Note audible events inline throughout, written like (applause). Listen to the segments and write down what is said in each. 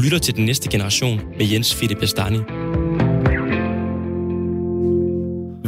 Du lytter til Den Næste Generation med Jens Philip Bastani.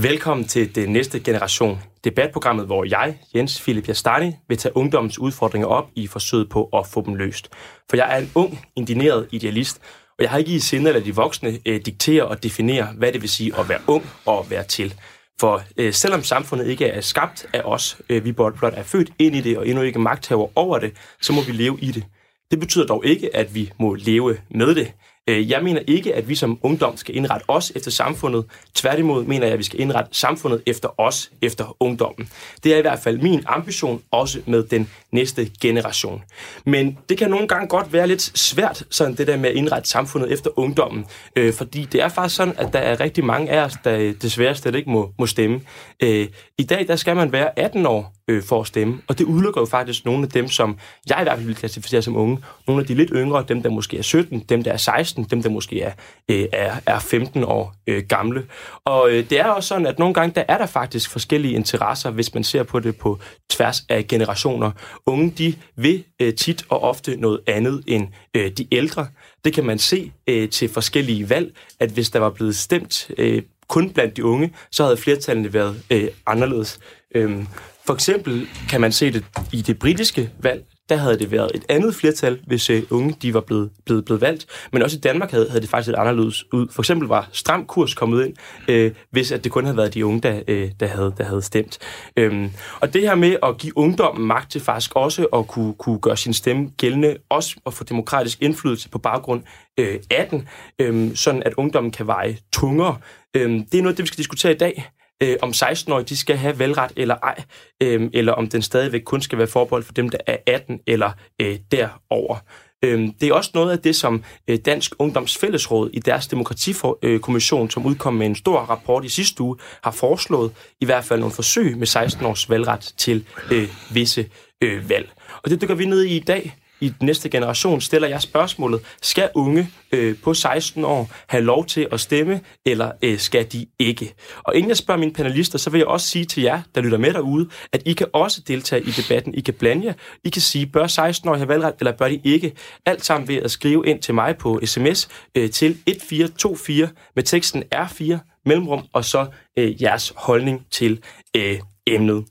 Velkommen til Den Næste Generation, debatprogrammet, hvor jeg, Jens Philip Jastani, vil tage ungdommens udfordringer op i forsøget på at få dem løst. For jeg er en ung, indineret idealist, og jeg har ikke i sinde at lade de voksne øh, eh, diktere og definere, hvad det vil sige at være ung og være til. For øh, selvom samfundet ikke er skabt af os, øh, vi blot er født ind i det og endnu ikke magthaver over det, så må vi leve i det. Det betyder dog ikke, at vi må leve med det. Øh, jeg mener ikke, at vi som ungdom skal indrette os efter samfundet. Tværtimod mener jeg, at vi skal indrette samfundet efter os, efter ungdommen. Det er i hvert fald min ambition, også med den næste generation. Men det kan nogle gange godt være lidt svært, sådan det der med at indrette samfundet efter ungdommen. Øh, fordi det er faktisk sådan, at der er rigtig mange af os, der desværre slet ikke må, må stemme. Øh, I dag der skal man være 18 år øh, for at stemme. Og det udelukker jo faktisk nogle af dem, som jeg i hvert fald vil klassificere som unge. Nogle af de lidt yngre, dem der måske er 17, dem der er 16, dem der måske er, øh, er, er 15 år øh, gamle. Og øh, det er også sådan, at nogle gange der er der faktisk forskellige interesser, hvis man ser på det på tværs af generationer. Unge, de vil øh, tit og ofte noget andet end øh, de ældre. Det kan man se øh, til forskellige valg, at hvis der var blevet stemt øh, kun blandt de unge, så havde flertallene været øh, anderledes. Øhm, for eksempel kan man se det i det britiske valg, der havde det været et andet flertal, hvis øh, unge de var blevet, blevet, blevet valgt. Men også i Danmark havde, havde det faktisk et anderledes ud. For eksempel var stram kurs kommet ind, øh, hvis at det kun havde været de unge, der, øh, der, havde, der havde stemt. Øhm, og det her med at give ungdommen magt til faktisk også at kunne, kunne gøre sin stemme gældende, også at få demokratisk indflydelse på baggrund øh, af den, øh, sådan at ungdommen kan veje tungere. Øh, det er noget, det vi skal diskutere i dag øh, om 16-årige de skal have valgret eller ej, øh, eller om den stadigvæk kun skal være forbeholdt for dem, der er 18 eller øh, derover. Øhm, det er også noget af det, som øh, Dansk Ungdoms Fællesråd i deres demokratikommission, som udkom med en stor rapport i sidste uge, har foreslået i hvert fald nogle forsøg med 16 års valgret til øh, visse øh, valg. Og det dykker vi ned i i dag i den næste generation stiller jeg spørgsmålet, skal unge øh, på 16 år have lov til at stemme, eller øh, skal de ikke? Og inden jeg spørger mine panelister, så vil jeg også sige til jer, der lytter med derude, at I kan også deltage i debatten. I kan blande jer. I kan sige, bør 16 år have valgret, eller bør de ikke? Alt sammen ved at skrive ind til mig på sms øh, til 1424 med teksten R4 mellemrum, og så øh, jeres holdning til øh, emnet.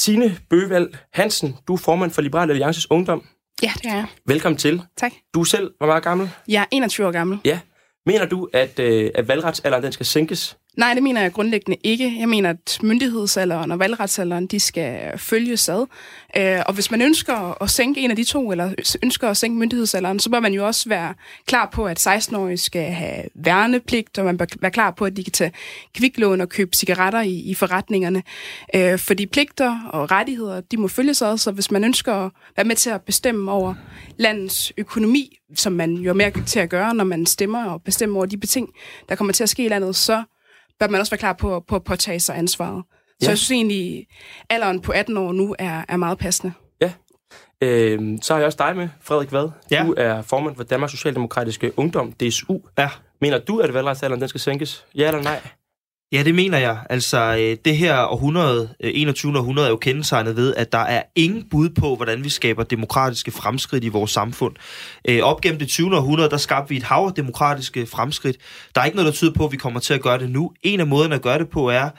Signe Bøvald Hansen, du er formand for Liberal Alliances Ungdom. Ja, det er jeg. Velkommen til. Tak. Du selv hvor meget gammel? Jeg er 21 år gammel. Ja. Mener du, at, øh, at valgretsalderen den skal sænkes? Nej, det mener jeg grundlæggende ikke. Jeg mener, at myndighedsalderen og valgretsalderen, de skal følges ad. Øh, og hvis man ønsker at sænke en af de to, eller ønsker at sænke myndighedsalderen, så bør man jo også være klar på, at 16-årige skal have værnepligt, og man bør være klar på, at de kan tage kviklån og købe cigaretter i, i forretningerne. Øh, fordi pligter og rettigheder, de må følges ad, så hvis man ønsker at være med til at bestemme over landets økonomi, som man jo er mere til at gøre, når man stemmer og bestemmer over de beting, der kommer til at ske i landet, så bør man også være klar på, på at påtage sig ansvaret. Så ja. jeg synes egentlig, alderen på 18 år nu er, er meget passende. Ja. Øh, så har jeg også dig med, Frederik Vad. Ja. Du er formand for Danmarks Socialdemokratiske Ungdom, DSU. Ja. Mener du, at valgretsalderen den skal sænkes? Ja eller nej? Ja, det mener jeg. Altså, øh, det her århundrede, øh, 21. Århundrede, er jo kendetegnet ved, at der er ingen bud på, hvordan vi skaber demokratiske fremskridt i vores samfund. Øh, op gennem det 20. århundrede, der skabte vi et hav af demokratiske fremskridt. Der er ikke noget, der tyder på, at vi kommer til at gøre det nu. En af måderne at gøre det på er,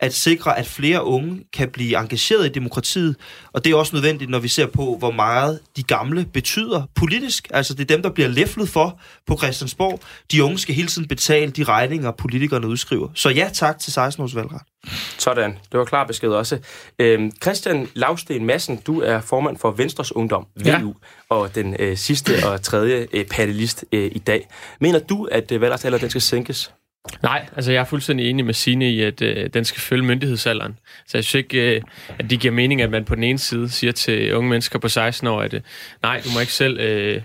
at sikre, at flere unge kan blive engageret i demokratiet. Og det er også nødvendigt, når vi ser på, hvor meget de gamle betyder politisk. Altså det er dem, der bliver læflet for på Christiansborg. De unge skal hele tiden betale de regninger, politikerne udskriver. Så ja tak til 16-års valgret. Sådan, det var klar besked også. Øhm, Christian Lavsten Madsen, du er formand for Venstres Ungdom, VU, ja. og den øh, sidste og tredje øh, panelist øh, i dag. Mener du, at øh, valgretsalder den skal sænkes? Nej, altså jeg er fuldstændig enig med Sine i, at øh, den skal følge myndighedsalderen. Så jeg synes ikke, øh, at det giver mening, at man på den ene side siger til unge mennesker på 16 år, at øh, nej, du må ikke selv øh,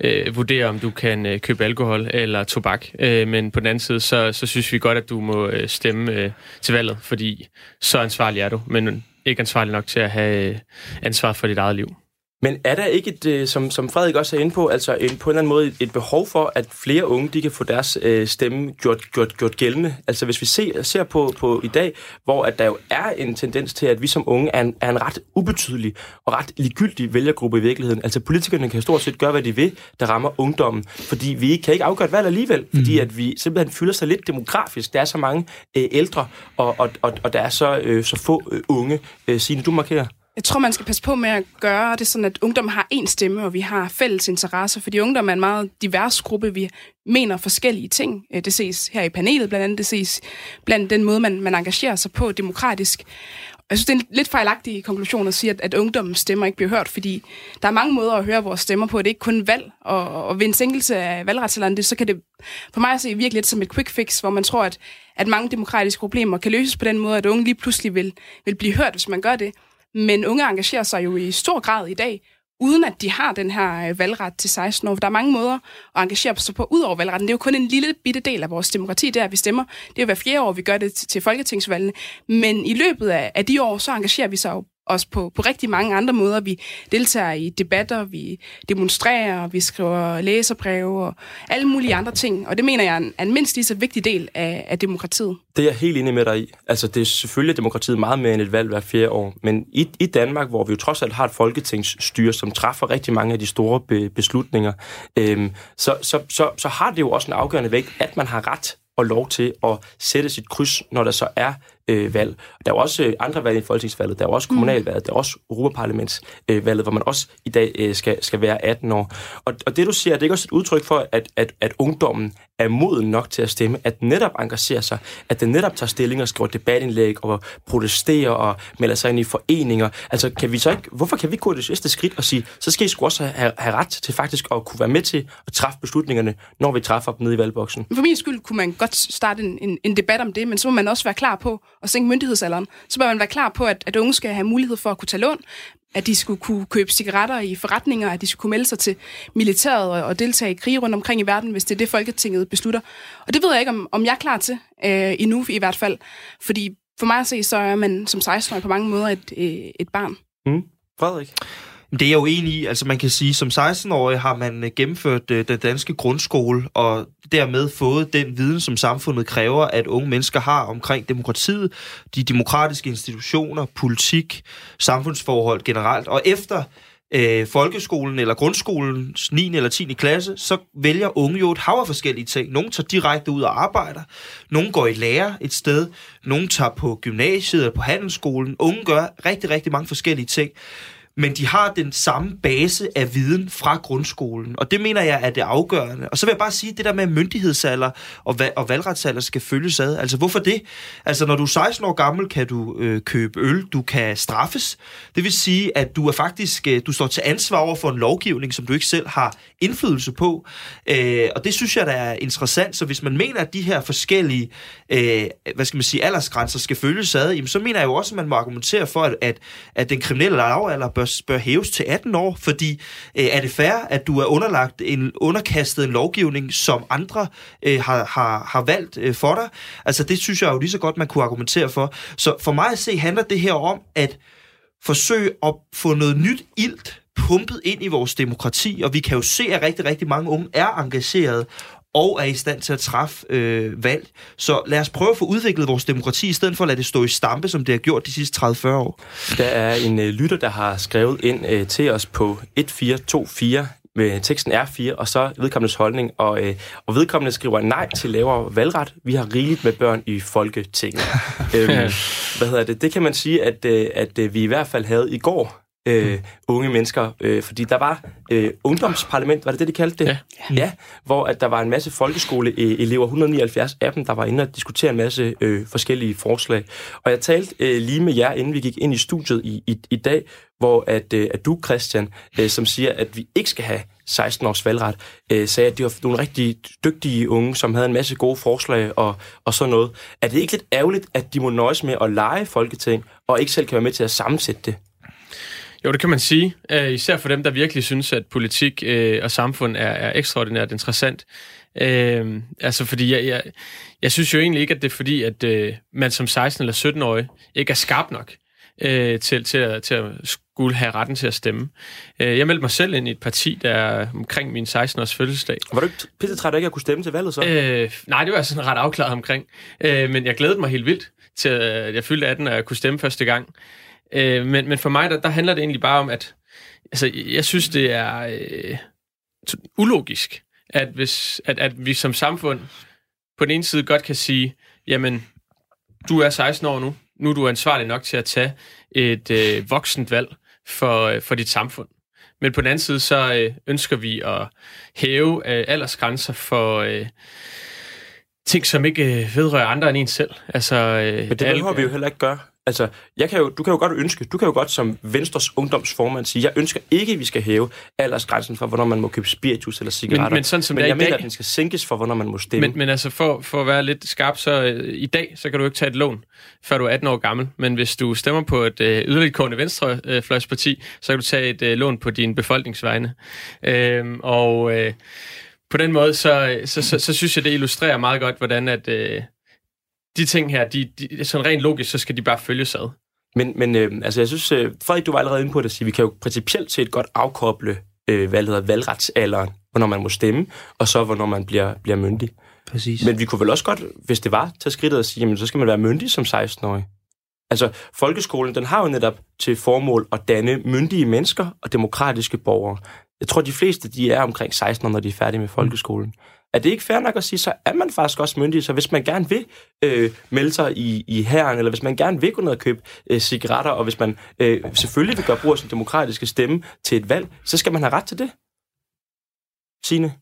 øh, vurdere, om du kan øh, købe alkohol eller tobak. Øh, men på den anden side, så, så synes vi godt, at du må øh, stemme øh, til valget, fordi så ansvarlig er du, men ikke ansvarlig nok til at have øh, ansvar for dit eget liv. Men er der ikke, et, øh, som, som Frederik også er inde på, altså en, på en eller anden måde et behov for, at flere unge de kan få deres øh, stemme gjort, gjort, gjort gældende? Altså hvis vi ser, ser på, på i dag, hvor at der jo er en tendens til, at vi som unge er en, er en ret ubetydelig og ret ligegyldig vælgergruppe i virkeligheden. Altså politikerne kan stort set gøre, hvad de vil, der rammer ungdommen, fordi vi kan ikke afgøre et valg alligevel, fordi mm. at vi simpelthen fylder sig lidt demografisk. Der er så mange øh, ældre, og, og, og, og der er så, øh, så få øh, unge. Øh, Signe, du markerer. Jeg tror, man skal passe på med at gøre det sådan, at ungdom har én stemme, og vi har fælles interesser, fordi ungdom er en meget divers gruppe. Vi mener forskellige ting. Øh, det ses her i panelet blandt andet, det ses blandt den måde, man, man engagerer sig på demokratisk. Jeg synes, det er en lidt fejlagtig konklusion at sige, at, at ungdommens stemmer ikke bliver hørt, fordi der er mange måder at høre vores stemmer på. Det er ikke kun valg, og, og ved en sænkelse af valgretsalderen, så kan det for mig at se virkelig lidt som et quick fix, hvor man tror, at, at mange demokratiske problemer kan løses på den måde, at unge lige pludselig vil, vil blive hørt, hvis man gør det. Men unge engagerer sig jo i stor grad i dag, uden at de har den her øh, valgret til 16 år. Der er mange måder at engagere sig på ud over valgretten. Det er jo kun en lille bitte del af vores demokrati, der vi stemmer. Det er jo hver fjerde år, vi gør det til folketingsvalgene. Men i løbet af, af de år, så engagerer vi sig jo os på, på rigtig mange andre måder. Vi deltager i debatter, vi demonstrerer, vi skriver læserbreve og alle mulige andre ting. Og det mener jeg er en, er en mindst lige så vigtig del af, af demokratiet. Det er jeg helt enig med dig i. Altså, det er selvfølgelig demokratiet meget mere end et valg hver fjerde år. Men i, i Danmark, hvor vi jo trods alt har et folketingsstyre, som træffer rigtig mange af de store be, beslutninger, øhm, så, så, så, så har det jo også en afgørende vægt, at man har ret og lov til at sætte sit kryds, når der så er øh, valg. Der er jo også øh, andre valg i folketingsvalget. Der er jo også mm. kommunalvalget. Der er også Europaparlamentsvalget, øh, hvor man også i dag øh, skal, skal være 18 år. Og, og det, du siger, det er ikke også et udtryk for, at, at, at ungdommen er moden nok til at stemme, at netop engagerer sig, at den netop tager stilling og skriver debatindlæg og protesterer og melder sig ind i foreninger. Altså, kan vi så ikke, hvorfor kan vi ikke gå det sidste skridt og sige, så skal I sgu også have, have ret til faktisk at kunne være med til at træffe beslutningerne, når vi træffer dem nede i valgboksen? For min skyld kunne man godt starte en, en, en debat om det, men så må man også være klar på at sænke myndighedsalderen. Så må man være klar på, at, at unge skal have mulighed for at kunne tage lån, at de skulle kunne købe cigaretter i forretninger, at de skulle kunne melde sig til militæret og, deltage i krig rundt omkring i verden, hvis det er det, Folketinget beslutter. Og det ved jeg ikke, om, om jeg er klar til øh, endnu i hvert fald. Fordi for mig at se, så er man som 16-årig på mange måder et, øh, et barn. Mm. Frederik? Det er jeg jo enig i. Altså man kan sige, som 16-årig har man gennemført øh, den danske grundskole, og dermed fået den viden, som samfundet kræver, at unge mennesker har omkring demokratiet, de demokratiske institutioner, politik, samfundsforhold generelt. Og efter øh, folkeskolen eller grundskolens 9. eller 10. klasse, så vælger unge jo et hav af forskellige ting. Nogle tager direkte ud og arbejder, nogle går i lære et sted, nogle tager på gymnasiet eller på handelsskolen. Unge gør rigtig, rigtig mange forskellige ting men de har den samme base af viden fra grundskolen, og det mener jeg er det afgørende. Og så vil jeg bare sige, det der med myndighedsalder og, valg- og valgretsalder skal følges ad. Altså hvorfor det? Altså når du er 16 år gammel, kan du øh, købe øl, du kan straffes. Det vil sige, at du er faktisk øh, du står til ansvar over for en lovgivning, som du ikke selv har indflydelse på. Øh, og det synes jeg, der er interessant. Så hvis man mener, at de her forskellige øh, hvad skal man sige, aldersgrænser skal følges ad, jamen, så mener jeg jo også, at man må argumentere for, at, at, at den kriminelle lavalder bør bør hæves til 18 år, fordi øh, er det fair, at du er underlagt en underkastet en lovgivning, som andre øh, har, har, har valgt øh, for dig? Altså det synes jeg jo lige så godt, man kunne argumentere for. Så for mig at se handler det her om at forsøge at få noget nyt ilt pumpet ind i vores demokrati, og vi kan jo se, at rigtig, rigtig mange unge er engageret, og er i stand til at træffe øh, valg. Så lad os prøve at få udviklet vores demokrati, i stedet for at lade det stå i stampe, som det har gjort de sidste 30-40 år. Der er en øh, lytter, der har skrevet ind øh, til os på 1424 med teksten R4, og så vedkommendes holdning, og, øh, og vedkommende skriver nej til lavere valgret. Vi har rigeligt med børn i Folketinget. (laughs) øhm, hvad hedder det? Det kan man sige, at, øh, at øh, vi i hvert fald havde i går, øh, unge mennesker, øh, fordi der var øh, ungdomsparlament, var det det, de kaldte det? Ja. ja hvor at der var en masse folkeskoleelever, 179 af dem, der var inde og diskutere en masse øh, forskellige forslag. Og jeg talte øh, lige med jer, inden vi gik ind i studiet i, i, i dag, hvor at, øh, at du, Christian, øh, som siger, at vi ikke skal have 16 års valgret, øh, sagde, at de var nogle rigtig dygtige unge, som havde en masse gode forslag og, og sådan noget. Er det ikke lidt ærgerligt, at de må nøjes med at lege Folketing, og ikke selv kan være med til at sammensætte det? Jo, det kan man sige. Uh, især for dem, der virkelig synes, at politik uh, og samfund er, er ekstraordinært interessant. Uh, altså, fordi jeg, jeg, jeg synes jo egentlig ikke, at det er fordi, at uh, man som 16- eller 17-årig ikke er skarp nok. øh, til, til, at, til at skulle have retten til at stemme. Øh, jeg meldte mig selv ind i et parti, der er omkring min 16-års fødselsdag. Var du ikke pisse træt af ikke at kunne stemme til valget så? Øh, nej, det var jeg sådan ret afklaret omkring. Øh, men jeg glædede mig helt vildt til, at jeg fyldte 18, og jeg kunne stemme første gang. Øh, men, men for mig, der, der handler det egentlig bare om, at altså, jeg synes, det er øh, ulogisk, at, hvis, at, at vi som samfund på den ene side godt kan sige, jamen, du er 16 år nu, nu er du ansvarlig nok til at tage et øh, voksent valg for, øh, for dit samfund. Men på den anden side, så øh, ønsker vi at hæve øh, aldersgrænser for øh, ting, som ikke øh, vedrører andre end en selv. Altså, øh, Men det behøver vi jo heller ikke gøre. Altså, jeg kan jo, du kan jo godt ønske, du kan jo godt som Venstres ungdomsformand sige, jeg ønsker ikke, at vi skal hæve aldersgrænsen for, hvornår man må købe spiritus eller cigaretter. Men, men sådan som men jeg i mener, dag, at den skal sænkes for, hvornår man må stemme. Men, men altså for, for at være lidt skarp, så øh, i dag, så kan du ikke tage et lån, før du er 18 år gammel. Men hvis du stemmer på et øh, yderligtgående venstrefløjsparti, øh, så kan du tage et øh, lån på din befolkningsvegne. Øh, og øh, på den måde, så, så, så, så synes jeg, det illustrerer meget godt, hvordan at øh, de ting her, de, de, sådan rent logisk, så skal de bare følges ad. Men, men øh, altså, jeg synes, øh, Frederik, du var allerede inde på det at sige, vi kan jo principielt set godt afkoble, øh, hvad hedder, valgretsalderen, hvornår man må stemme, og så hvornår man bliver, bliver myndig. Præcis. Men vi kunne vel også godt, hvis det var, tage skridtet og sige, jamen så skal man være myndig som 16-årig. Altså, folkeskolen, den har jo netop til formål at danne myndige mennesker og demokratiske borgere. Jeg tror, de fleste, de er omkring 16 når de er færdige med folkeskolen. Er det ikke fair nok at sige, så er man faktisk også myndig, så hvis man gerne vil øh, melde sig i, i herren, eller hvis man gerne vil gå ned og købe øh, cigaretter, og hvis man øh, selvfølgelig vil gøre brug af sin demokratiske stemme til et valg, så skal man have ret til det. Signe?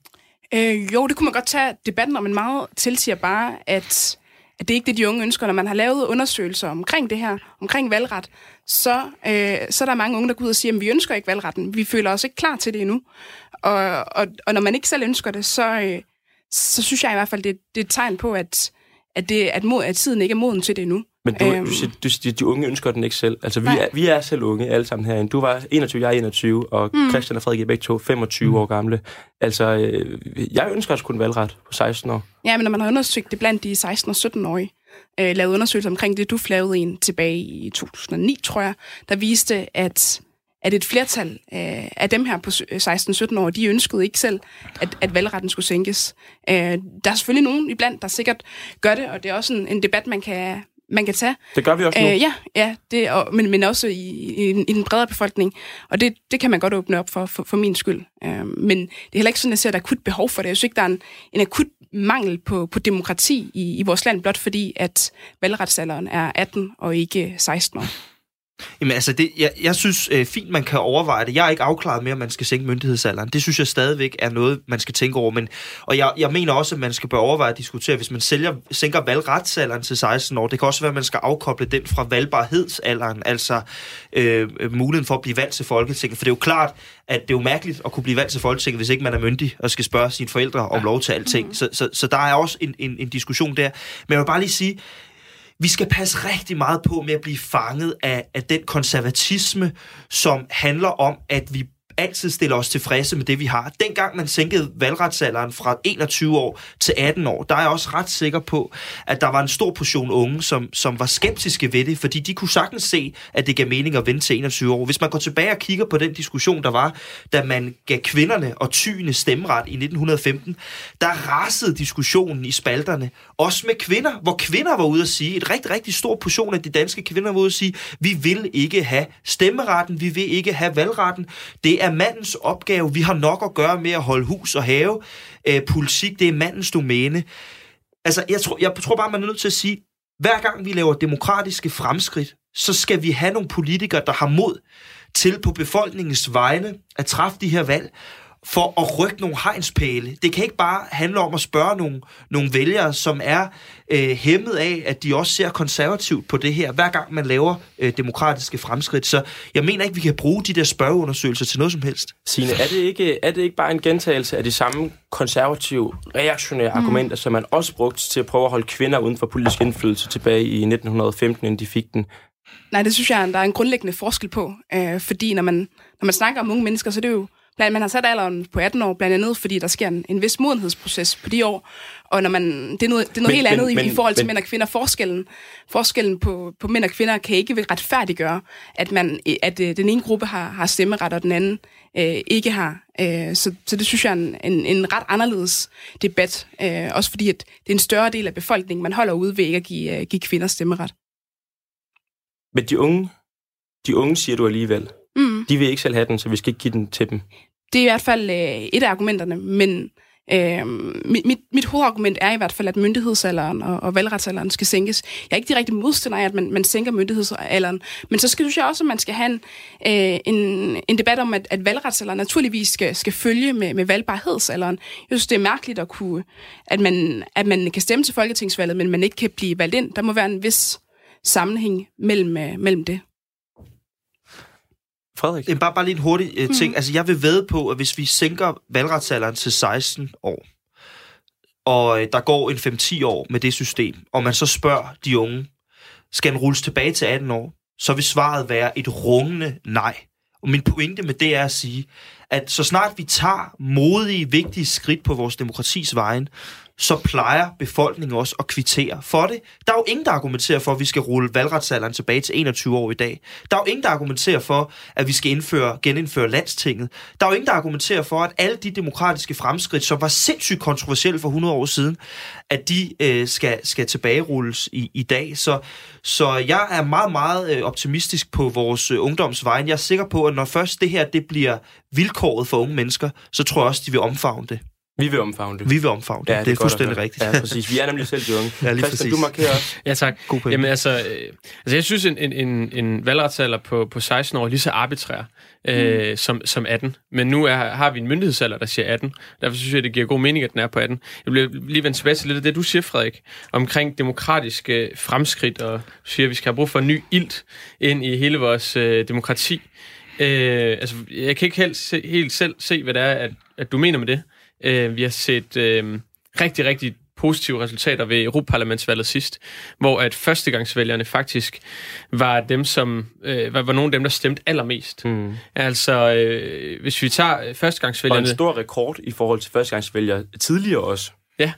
Øh, jo, det kunne man godt tage debatten om, men meget tilsiger bare, at, at det er ikke det, de unge ønsker. Når man har lavet undersøgelser omkring det her, omkring valgret, så, øh, så er der mange unge, der går ud og siger, at vi ønsker ikke valgretten. Vi føler os ikke klar til det endnu. Og, og, og når man ikke selv ønsker det, så, øh, så synes jeg i hvert fald, det, det er et tegn på, at, at, det, at, mod, at tiden ikke er moden til det endnu. Men du, Øhm. du du de unge ønsker den ikke selv. Altså, vi Nej. er, vi er selv unge alle sammen herinde. Du var 21, jeg er 21, og mm. Christian og Frederik er begge to 25 mm. år gamle. Altså, øh, jeg ønsker også kun valgret på 16 år. Ja, men når man har undersøgt det blandt de 16- og 17-årige, øh, lavet undersøgelser omkring det, du lavede en tilbage i 2009, tror jeg, der viste, at, at et flertal øh, af dem her på 16-17 år, de ønskede ikke selv, at, at valgretten skulle sænkes. Øh, der er selvfølgelig nogen iblandt, der sikkert gør det, og det er også en, en debat, man kan, man kan tage. Det gør vi også nu. Øh, ja, ja det, og, men, men også i, i, i den bredere befolkning. Og det, det kan man godt åbne op for, for, for min skyld. Øh, men det er heller ikke sådan, at jeg ser et akut behov for det. Jeg synes ikke, der er en, en akut mangel på, på demokrati i, i vores land, blot fordi, at valgretsalderen er 18 og ikke 16 år. Jamen altså, det, jeg, jeg synes øh, fint, man kan overveje det. Jeg er ikke afklaret med, om man skal sænke myndighedsalderen. Det synes jeg stadigvæk er noget, man skal tænke over. Men, og jeg, jeg mener også, at man skal bør overveje at diskutere, hvis man sælger, sænker valgretsalderen til 16 år. Det kan også være, at man skal afkoble den fra valgbarhedsalderen, altså øh, muligheden for at blive valgt til Folketinget. For det er jo klart, at det er jo mærkeligt at kunne blive valgt til Folketinget, hvis ikke man er myndig og skal spørge sine forældre om lov til alting. Så, så, så der er også en, en, en diskussion der. Men jeg vil bare lige sige, vi skal passe rigtig meget på med at blive fanget af, af den konservatisme, som handler om, at vi altid stille os tilfredse med det, vi har. Dengang man sænkede valgretsalderen fra 21 år til 18 år, der er jeg også ret sikker på, at der var en stor portion unge, som, som var skeptiske ved det, fordi de kunne sagtens se, at det gav mening at vente til 21 år. Hvis man går tilbage og kigger på den diskussion, der var, da man gav kvinderne og tyene stemmeret i 1915, der rasede diskussionen i spalterne, også med kvinder, hvor kvinder var ude at sige, et rigtig, rigtig stor portion af de danske kvinder var ude at sige, vi vil ikke have stemmeretten, vi vil ikke have valgretten, det er mandens opgave, vi har nok at gøre med at holde hus og have, øh, politik, det er mandens domæne. Altså, jeg tror, jeg tror bare, man er nødt til at sige, hver gang vi laver demokratiske fremskridt, så skal vi have nogle politikere, der har mod til på befolkningens vegne at træffe de her valg, for at rykke nogle hegnspæle. Det kan ikke bare handle om at spørge nogle, nogle vælgere, som er øh, hæmmet af, at de også ser konservativt på det her, hver gang man laver øh, demokratiske fremskridt. Så jeg mener ikke, vi kan bruge de der spørgeundersøgelser til noget som helst. Signe, er det, ikke, er det ikke bare en gentagelse af de samme konservative, reaktionære mm. argumenter, som man også brugte til at prøve at holde kvinder uden for politisk indflydelse tilbage i 1915, inden de fik den? Nej, det synes jeg, der er en grundlæggende forskel på. Øh, fordi når man, når man snakker om unge mennesker, så er det jo blandt, man har sat alderen på 18 år, blandt andet fordi der sker en, en vis modenhedsproces på de år, og når man, det er noget, det er noget Men- helt andet men- i, i forhold til men- mænd og kvinder. Forskellen, forskellen på, på mænd og kvinder kan ikke retfærdiggøre, at, man, at øh, den ene gruppe har, har stemmeret, og den anden øh, ikke har. Øh, så, så det synes jeg er en, en, en ret anderledes debat, øh, også fordi at det er en større del af befolkningen, man holder ude ved ikke at give, øh, give kvinder stemmeret. Men de unge, de unge siger du alligevel. Mm. De vil ikke selv have den, så vi skal ikke give den til dem. Det er i hvert fald øh, et af argumenterne, men øh, mit, mit, mit hovedargument er i hvert fald, at myndighedsalderen og, og valgretsalderen skal sænkes. Jeg er ikke direkte modstander af, at man, man sænker myndighedsalderen, men så skal, synes jeg også, at man skal have en, øh, en, en debat om, at, at valgretsalderen naturligvis skal, skal følge med, med valgbarhedsalderen. Jeg synes, det er mærkeligt at, kunne, at, man, at man kan stemme til folketingsvalget, men man ikke kan blive valgt ind. Der må være en vis sammenhæng mellem, øh, mellem det. Frederik? Det er bare, bare lige en hurtig uh, ting. Mm. Altså, jeg vil ved på, at hvis vi sænker valgretsalderen til 16 år, og øh, der går en 5-10 år med det system, og man så spørger de unge, skal den rulles tilbage til 18 år, så vil svaret være et rungende nej. Og min pointe med det er at sige, at så snart vi tager modige, vigtige skridt på vores demokratis vejen, så plejer befolkningen også at kvittere for det. Der er jo ingen, der argumenterer for, at vi skal rulle valgretsalderen tilbage til 21 år i dag. Der er jo ingen, der argumenterer for, at vi skal indføre, genindføre landstinget. Der er jo ingen, der argumenterer for, at alle de demokratiske fremskridt, som var sindssygt kontroversielle for 100 år siden, at de øh, skal, skal tilbagerulles i, i dag. Så, så jeg er meget, meget øh, optimistisk på vores øh, ungdomsvejen. Jeg er sikker på, at når først det her det bliver vilkåret for unge mennesker, så tror jeg også, de vil omfavne det. Vi vil omfavne det. Vi vil omfavne det. Ja, det er godt at fuldstændig rigtigt. Ja, præcis. Vi er nemlig selv de unge. (laughs) Ja, lige Christian, præcis. du markerer også. Ja, tak. God pointe. Jamen altså, øh, altså jeg synes, en, en, en, en valgretsalder på, på 16 år er lige så arbitrær øh, som, som 18. Men nu er, har vi en myndighedsalder, der siger 18. Derfor synes jeg, det giver god mening, at den er på 18. Jeg bliver lige vendt tilbage til lidt af det, du siger, Frederik, omkring demokratiske fremskridt, og du siger, at vi skal have brug for en ny ilt ind i hele vores øh, demokrati. Øh, altså, jeg kan ikke helt, se, helt selv se, hvad det er, at, at du mener med det. Øh, vi har set øh, rigtig, rigtig positive resultater ved Europaparlamentsvalget sidst, hvor at førstegangsvælgerne faktisk var dem, som øh, var, var nogle af dem, der stemte allermest. Mm. Altså, øh, hvis vi tager øh, Og en førstegangsvælgerne... stor rekord i forhold til førstegangsvælgere tidligere også. Ja.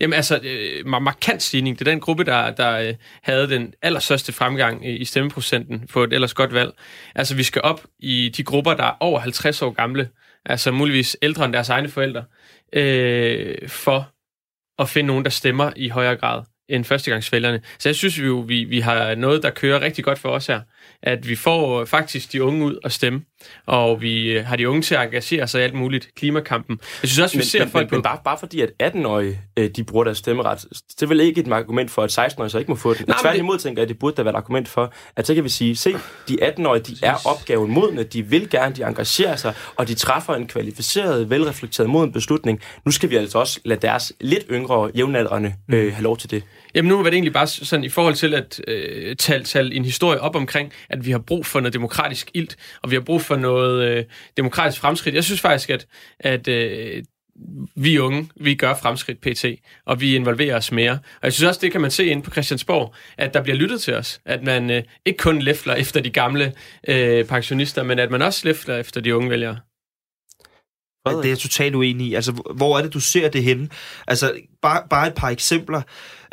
Jamen altså, øh, mar- markant stigning. Det er den gruppe, der, der øh, havde den allerstørste fremgang i, i stemmeprocenten på et ellers godt valg. Altså, vi skal op i de grupper, der er over 50 år gamle, altså muligvis ældre end deres egne forældre, øh, for at finde nogen, der stemmer i højere grad end førstegangsvælgerne. Så jeg synes vi jo, vi, vi har noget, der kører rigtig godt for os her. At vi får faktisk de unge ud og stemme, og vi øh, har de unge til at engagere sig i alt muligt. Klimakampen. Jeg synes også, vi Men, ser men, folk men, på... men bare, bare fordi, at 18-årige øh, de bruger deres stemmeret, det er vel ikke et argument for, at 16-årige så ikke må få den. Nej, Tværtimod tænker jeg, at det burde da være et argument for, at så kan vi sige, se, de 18-årige, de er opgaven modne, de vil gerne, de engagerer sig, og de træffer en kvalificeret, velreflekteret moden beslutning. Nu skal vi altså også lade deres lidt yngre jævnaldrende øh, have lov til det. Jamen nu var det egentlig bare sådan i forhold til at øh, tale, tale en historie op omkring, at vi har brug for noget demokratisk ilt, og vi har brug for noget øh, demokratisk fremskridt. Jeg synes faktisk, at, at øh, vi unge, vi gør fremskridt pt, og vi involverer os mere. Og jeg synes også, det kan man se inde på Christiansborg, at der bliver lyttet til os. At man øh, ikke kun læfler efter de gamle øh, pensionister, men at man også læfler efter de unge vælgere. Det er jeg totalt uenig i. Altså, hvor- hvor er det, du ser det henne? Altså, bare, bare et par eksempler.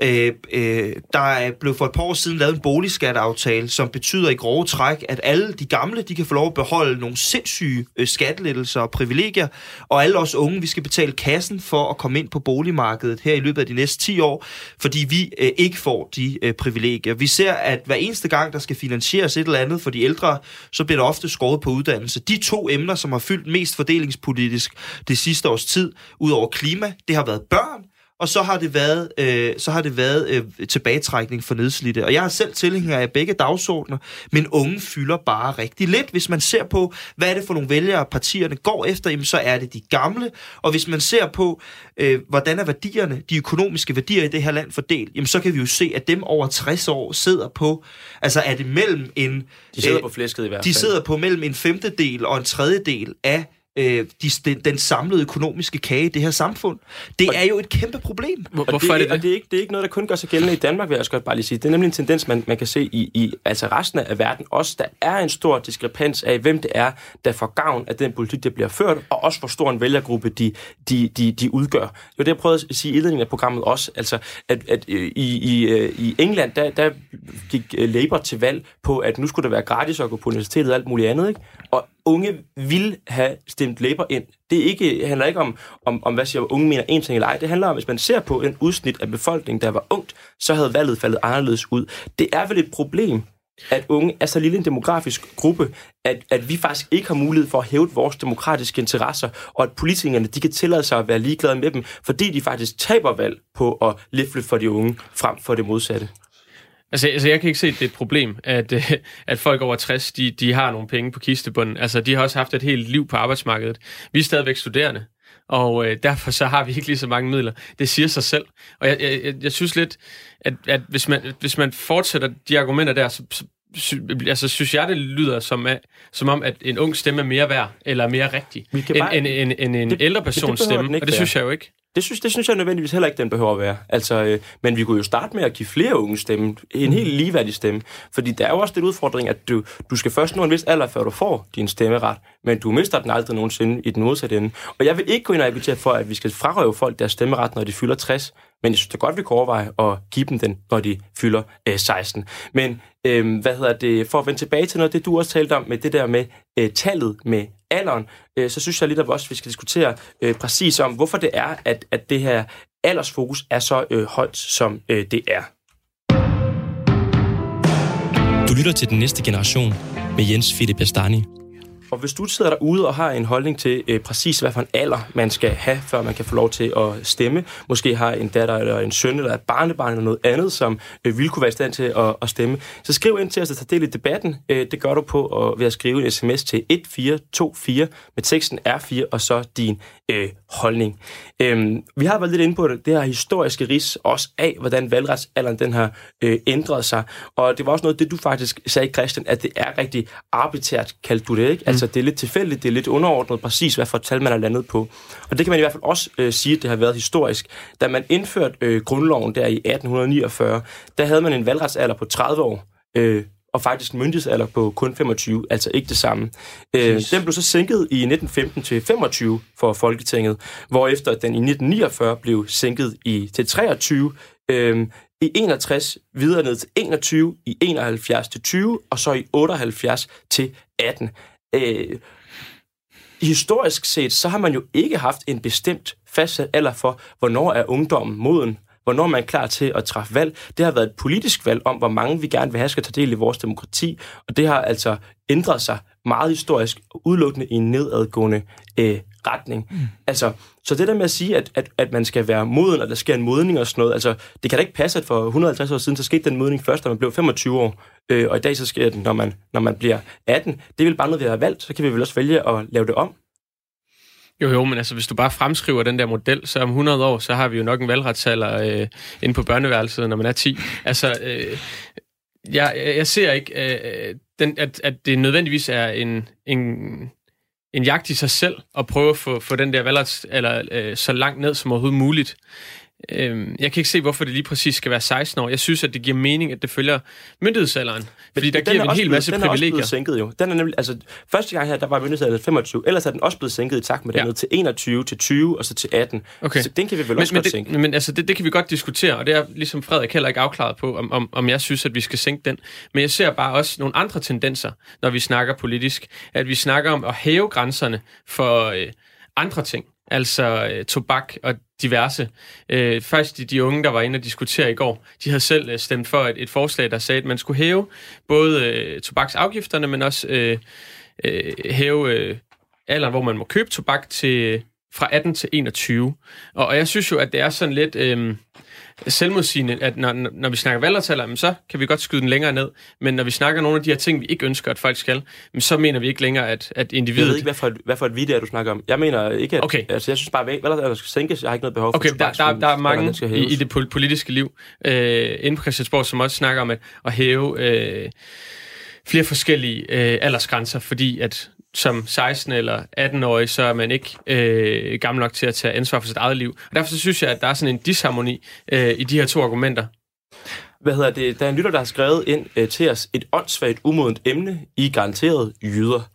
Øh, øh, der er blevet for et par år siden lavet en boligskatteaftale, som betyder i grove træk, at alle de gamle, de kan få lov at beholde nogle sindssyge øh, skattelettelser og privilegier, og alle os unge, vi skal betale kassen for at komme ind på boligmarkedet her i løbet af de næste 10 år, fordi vi øh, ikke får de øh, privilegier. Vi ser, at hver eneste gang, der skal finansieres et eller andet for de ældre, så bliver der ofte skåret på uddannelse. De to emner, som har fyldt mest fordelingspolitisk det sidste års tid, ud over klima, det har været børn, og så har det været, øh, så har det været øh, tilbagetrækning for nedslidte. Og jeg er selv tilhænger af begge dagsordner, men unge fylder bare rigtig lidt. Hvis man ser på, hvad er det for nogle vælgere, partierne går efter, jamen, så er det de gamle. Og hvis man ser på, øh, hvordan er værdierne, de økonomiske værdier i det her land fordelt, jamen, så kan vi jo se, at dem over 60 år sidder på, altså er det mellem en... De sidder øh, på flæsket i hvert fald. de sidder på mellem en femtedel og en tredjedel af øh, de, den, den samlede økonomiske kage i det her samfund. Det er jo et kæmpe problem. Hvor, Og hvorfor det, er det det? Og det er, ikke, det er ikke noget, der kun gør sig gældende i Danmark, vil jeg også godt bare lige sige. Det er nemlig en tendens, man, man kan se i, i altså resten af verden. Også der er en stor diskrepans af, hvem det er, der får gavn af den politik, der bliver ført, og også hvor stor en vælgergruppe de, de, de, de udgør. Det var det, jeg prøvede at sige i indledningen af programmet også. Altså, at, at øh, i, i, øh, i England, der, der gik øh, Labour til valg på, at nu skulle det være gratis at gå på universitetet og alt muligt andet. Ikke? Og unge vil have stemt Labour ind. Det, er ikke, handler ikke om, om, om, hvad siger unge mener en ting eller ej. Det handler om, hvis man ser på en udsnit af befolkningen, der var ungt, så havde valget faldet anderledes ud. Det er vel et problem, at unge er så lille en demografisk gruppe, at, at vi faktisk ikke har mulighed for at hæve vores demokratiske interesser, og at politikerne de kan tillade sig at være ligeglade med dem, fordi de faktisk taber valg på at løfte for de unge, frem for det modsatte. Altså, altså, jeg kan ikke se, at det er et problem, at, øh, at folk over 60, de, de har nogle penge på kistebunden. Altså, de har også haft et helt liv på arbejdsmarkedet. Vi er stadigvæk studerende, og øh, derfor så har vi ikke lige så mange midler. Det siger sig selv. Og jeg, jeg, jeg, jeg synes lidt, at, at hvis, man, hvis man fortsætter de argumenter der, så, så sy, altså, synes jeg, det lyder som, at, som om, at en ung stemme er mere værd, eller mere rigtig, end, bare- end, end, end en det- ældre det persons stemme. Og det synes jeg jo ikke. Det synes, det synes jeg nødvendigvis heller ikke, den behøver at være. Altså, øh, men vi kunne jo starte med at give flere unge stemme. En helt ligeværdig stemme. Fordi der er jo også den udfordring, at du, du skal først nå en vis alder, før du får din stemmeret. Men du mister den aldrig nogensinde i den modsatte ende. Og jeg vil ikke gå ind og agitere for, at vi skal frarøve folk deres stemmeret, når de fylder 60. Men jeg synes da godt, vi kan overveje at give dem den, når de fylder øh, 16. Men øh, hvad hedder det, for at vende tilbage til noget det, du også talte om, med det der med øh, tallet med alderen, øh, så synes jeg lidt, at også vi skal diskutere øh, præcis om, hvorfor det er, at, at det her aldersfokus er så øh, højt, som øh, det er. Du lytter til den næste generation med Jens Philip Bastani. Og hvis du sidder derude og har en holdning til øh, præcis, hvad for en alder man skal have, før man kan få lov til at stemme, måske har en datter eller en søn eller et barnebarn eller noget andet, som øh, vil kunne være i stand til at, at stemme, så skriv ind til os og tag del i debatten. Øh, det gør du på at, ved at skrive en sms til 1424 med teksten R4 og så din øh, holdning. Øh, vi har været lidt inde på det, det her historiske ris også af, hvordan valgretsalderen den har øh, ændret sig. Og det var også noget, det du faktisk sagde, Christian, at det er rigtig arbitrært, kaldte du det, ikke? Altså, det er lidt tilfældigt, det er lidt underordnet præcis, hvad for et tal man er landet på. Og det kan man i hvert fald også øh, sige, at det har været historisk. Da man indførte øh, grundloven der i 1849, der havde man en valgretsalder på 30 år. Øh, og faktisk myndighedsalder på kun 25, altså ikke det samme. Øh, den blev så sænket i 1915 til 25 for Folketinget, hvorefter den i 1949 blev sænket i til 23, øh, i 61 videre ned til 21, i 71 til 20, og så i 78 til 18. Øh, historisk set, så har man jo ikke haft en bestemt fastsat alder for, hvornår er ungdommen moden, hvornår man er klar til at træffe valg. Det har været et politisk valg om, hvor mange vi gerne vil have skal tage del i vores demokrati, og det har altså ændret sig meget historisk, udelukkende i en nedadgående øh, retning. Mm. Altså, så det der med at sige, at, at, at man skal være moden, og der sker en modning og sådan noget, altså, det kan da ikke passe, at for 150 år siden, så skete den modning først, når man blev 25 år, øh, og i dag så sker den, når man, når man bliver 18. Det vil bare noget, vi har valgt, så kan vi vel også vælge at lave det om. Jo, jo, men altså, hvis du bare fremskriver den der model, så om 100 år, så har vi jo nok en valgretsalder øh, inde på børneværelset, når man er 10. Altså, øh, jeg, jeg ser ikke, øh, den, at, at det nødvendigvis er en, en, en jagt i sig selv at prøve at få, få den der valgretsalder øh, så langt ned som overhovedet muligt. Øh, jeg kan ikke se, hvorfor det lige præcis skal være 16 år. Jeg synes, at det giver mening, at det følger myndighedsalderen. Fordi der den giver er vi en hel blevet- masse den er også privilegier. blevet sænket jo. Den er nemlig, altså, første gang her, der var myndighedsalderen 25, ellers er den også blevet sænket i takt med den Ja. ned til 21, til 20 og så til 18. Okay. Så den kan vi vel men, også men, godt sænke. det, men altså, det, det kan vi godt diskutere, og det er ligesom Frederik heller ikke afklaret på, om, om, om jeg synes, at vi skal sænke den. Men jeg ser bare også nogle andre tendenser, når vi snakker politisk. At vi snakker om at hæve grænserne for øh, andre ting. Altså øh, tobak og diverse. Øh, først de, de unge, der var inde og diskutere i går, de havde selv øh, stemt for et, et forslag, der sagde, at man skulle hæve både øh, tobaksafgifterne, men også øh, øh, hæve øh, alderen, hvor man må købe tobak til fra 18 til 21. Og, og jeg synes jo, at det er sådan lidt øh, selvmodsigende, at når, når vi snakker valgretsalder, så kan vi godt skyde den længere ned. Men når vi snakker nogle af de her ting, vi ikke ønsker, at folk skal, så mener vi ikke længere, at, at Jeg individet... ved ikke, hvad for, et, hvad for et video du snakker om. Jeg mener ikke, at... Okay. Altså, jeg synes bare, at valgalderen skal sænkes. Jeg har ikke noget behov for Okay, der, der, der er mange i, i det pol- politiske liv øh, inden på Christiansborg, som også snakker om at, at hæve øh, flere forskellige øh, aldersgrænser, fordi at som 16 eller 18-årig, så er man ikke øh, gammel nok til at tage ansvar for sit eget liv. Og derfor så synes jeg, at der er sådan en disharmoni øh, i de her to argumenter. Hvad hedder det? Der er en lytter, der har skrevet ind øh, til os et åndssvagt umodent emne. I garanteret jyder.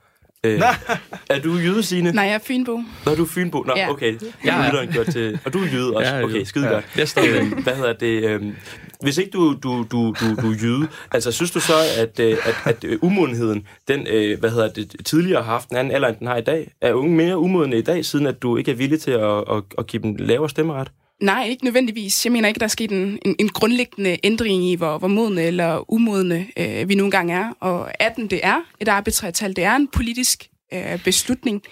Øh, (laughs) er du jyde, Signe? Nej, jeg er Fynbo. Nå, du er Fynbo. Nå, Ja. okay. Ja, ja. Lytteren gjort til... Og du er jyde også? Jeg er Okay, jyde. skide Ja. godt. Jeg står. Øh, Hvad hedder det? Øh, hvis ikke du, du, du, du, du er jyde, altså synes du så, at, øh, at, at øh, umodenheden, den, øh, hvad hedder det, tidligere har haft en anden alder, end den har i dag? Er unge mere umodne i dag, siden at du ikke er villig til at, at, at give dem lavere stemmeret? Nej, ikke nødvendigvis. Jeg mener ikke, der er sket en, en, en grundlæggende ændring i, hvor, hvor modne eller umodne øh, vi nogle gange er. Og 18, det er et arbitrært tal. Det er en politisk øh, beslutning.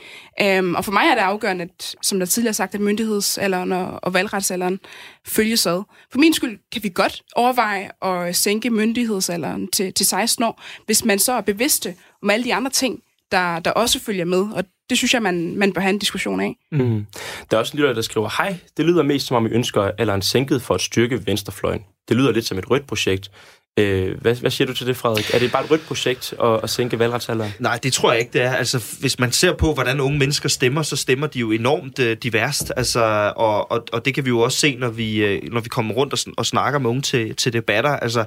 Øhm, og for mig er det afgørende, at, som der tidligere sagt, at myndighedsalderen og, og valgretsalderen følges ad. For min skyld kan vi godt overveje at sænke myndighedsalderen til, til 16 år, hvis man så er bevidste om alle de andre ting, der, der også følger med. Og det synes jeg, man, man bør have en diskussion af. Mm. Der er også en lytter, der skriver, Hej, det lyder mest som om, I ønsker alderen sænket for at styrke venstrefløjen. Det lyder lidt som et rødt projekt. Øh, hvad, hvad siger du til det, Frederik? Er det bare et rødt projekt at, at sænke valgretsalderen? Nej, det tror jeg ikke, det er. Altså, hvis man ser på, hvordan unge mennesker stemmer, så stemmer de jo enormt øh, diverst. Altså, og, og, og det kan vi jo også se, når vi, øh, når vi kommer rundt og, og snakker med unge til, til debatter. Altså,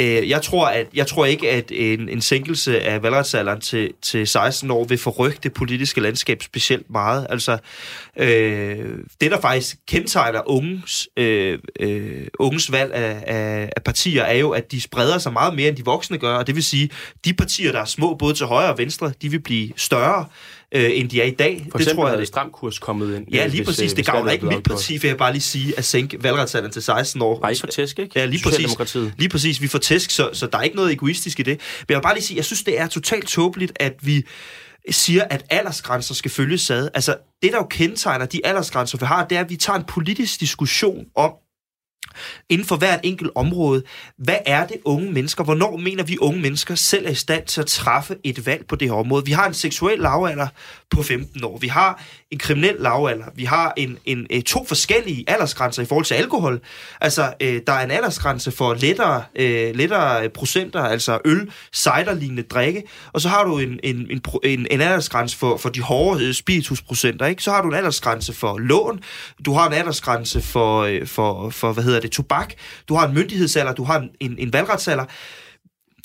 øh, jeg, tror, at, jeg tror ikke, at en, en sænkelse af valgretsalderen til, til 16 år vil forrykke det politiske landskab specielt meget. Altså, øh, det, der faktisk kendetegner unges, øh, øh, unges valg af, af, af partier, er jo, at de spreder sig meget mere, end de voksne gør. Og det vil sige, de partier, der er små, både til højre og venstre, de vil blive større, øh, end de er i dag. For det tror er jeg, det stram kurs kommet ind. Ja, øh, lige hvis, præcis. øh, Det gavner er ikke mit parti, vil jeg bare lige sige, at sænke valgretsalderen til 16 år. Nej, I får tæsk, ikke? Ja, lige præcis. Lige præcis, vi får tæsk, så, så der er ikke noget egoistisk i det. Men jeg vil bare lige sige, jeg synes, det er totalt tåbeligt, at vi siger, at aldersgrænser skal følges ad. Altså, det, der jo kendetegner de aldersgrænser, vi har, det er, at vi tager en politisk diskussion om, inden for hvert enkelt område, hvad er det unge mennesker? Hvornår mener vi unge mennesker selv er i stand til at træffe et valg på det her område? Vi har en seksuel lavalder på 15 år. Vi har en kriminel lavalder. Vi har en, en, øh, to forskellige aldersgrænser i forhold til alkohol. Altså, øh, der er en aldersgrænse for lettere, øh, lettere procenter, altså øl, ciderlignende drikke. Og så har du en, en, en, en, en aldersgrænse for, for de hårde øh, spiritusprocenter. Ikke? Så har du en aldersgrænse for lån. Du har en aldersgrænse for, øh, for, for hvad hedder det, tobak. Du har en myndighedsalder. Du har en, en, en valgretsalder.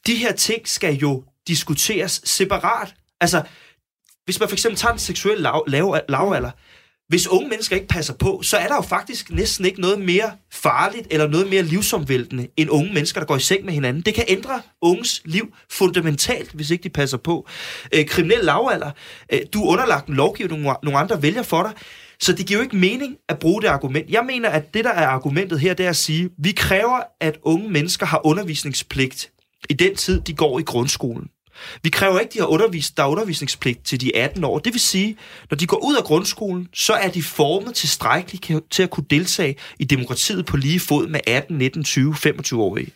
De her ting skal jo diskuteres separat. Altså, hvis man for eksempel tager en seksuel lav, lav, lavalder, hvis unge mennesker ikke passer på, så er der jo faktisk næsten ikke noget mere farligt eller noget mere livsomvæltende end unge mennesker, der går i seng med hinanden. Det kan ændre unges liv fundamentalt, hvis ikke de passer på. Øh, kriminel lavalder, øh, du er underlagt en lovgivning, nogle- nogle andre vælger for dig. Så det giver jo ikke mening at bruge det argument. Jeg mener, at det, der er argumentet her, det er at sige, vi kræver, at unge mennesker har undervisningspligt i den tid, de går i grundskolen. Vi kræver ikke, at de har undervis, der er undervisningspligt til de 18 år. Det vil sige, når de går ud af grundskolen, så er de formet tilstrækkeligt til at kunne deltage i demokratiet på lige fod med 18, 19, 20, 25-årige.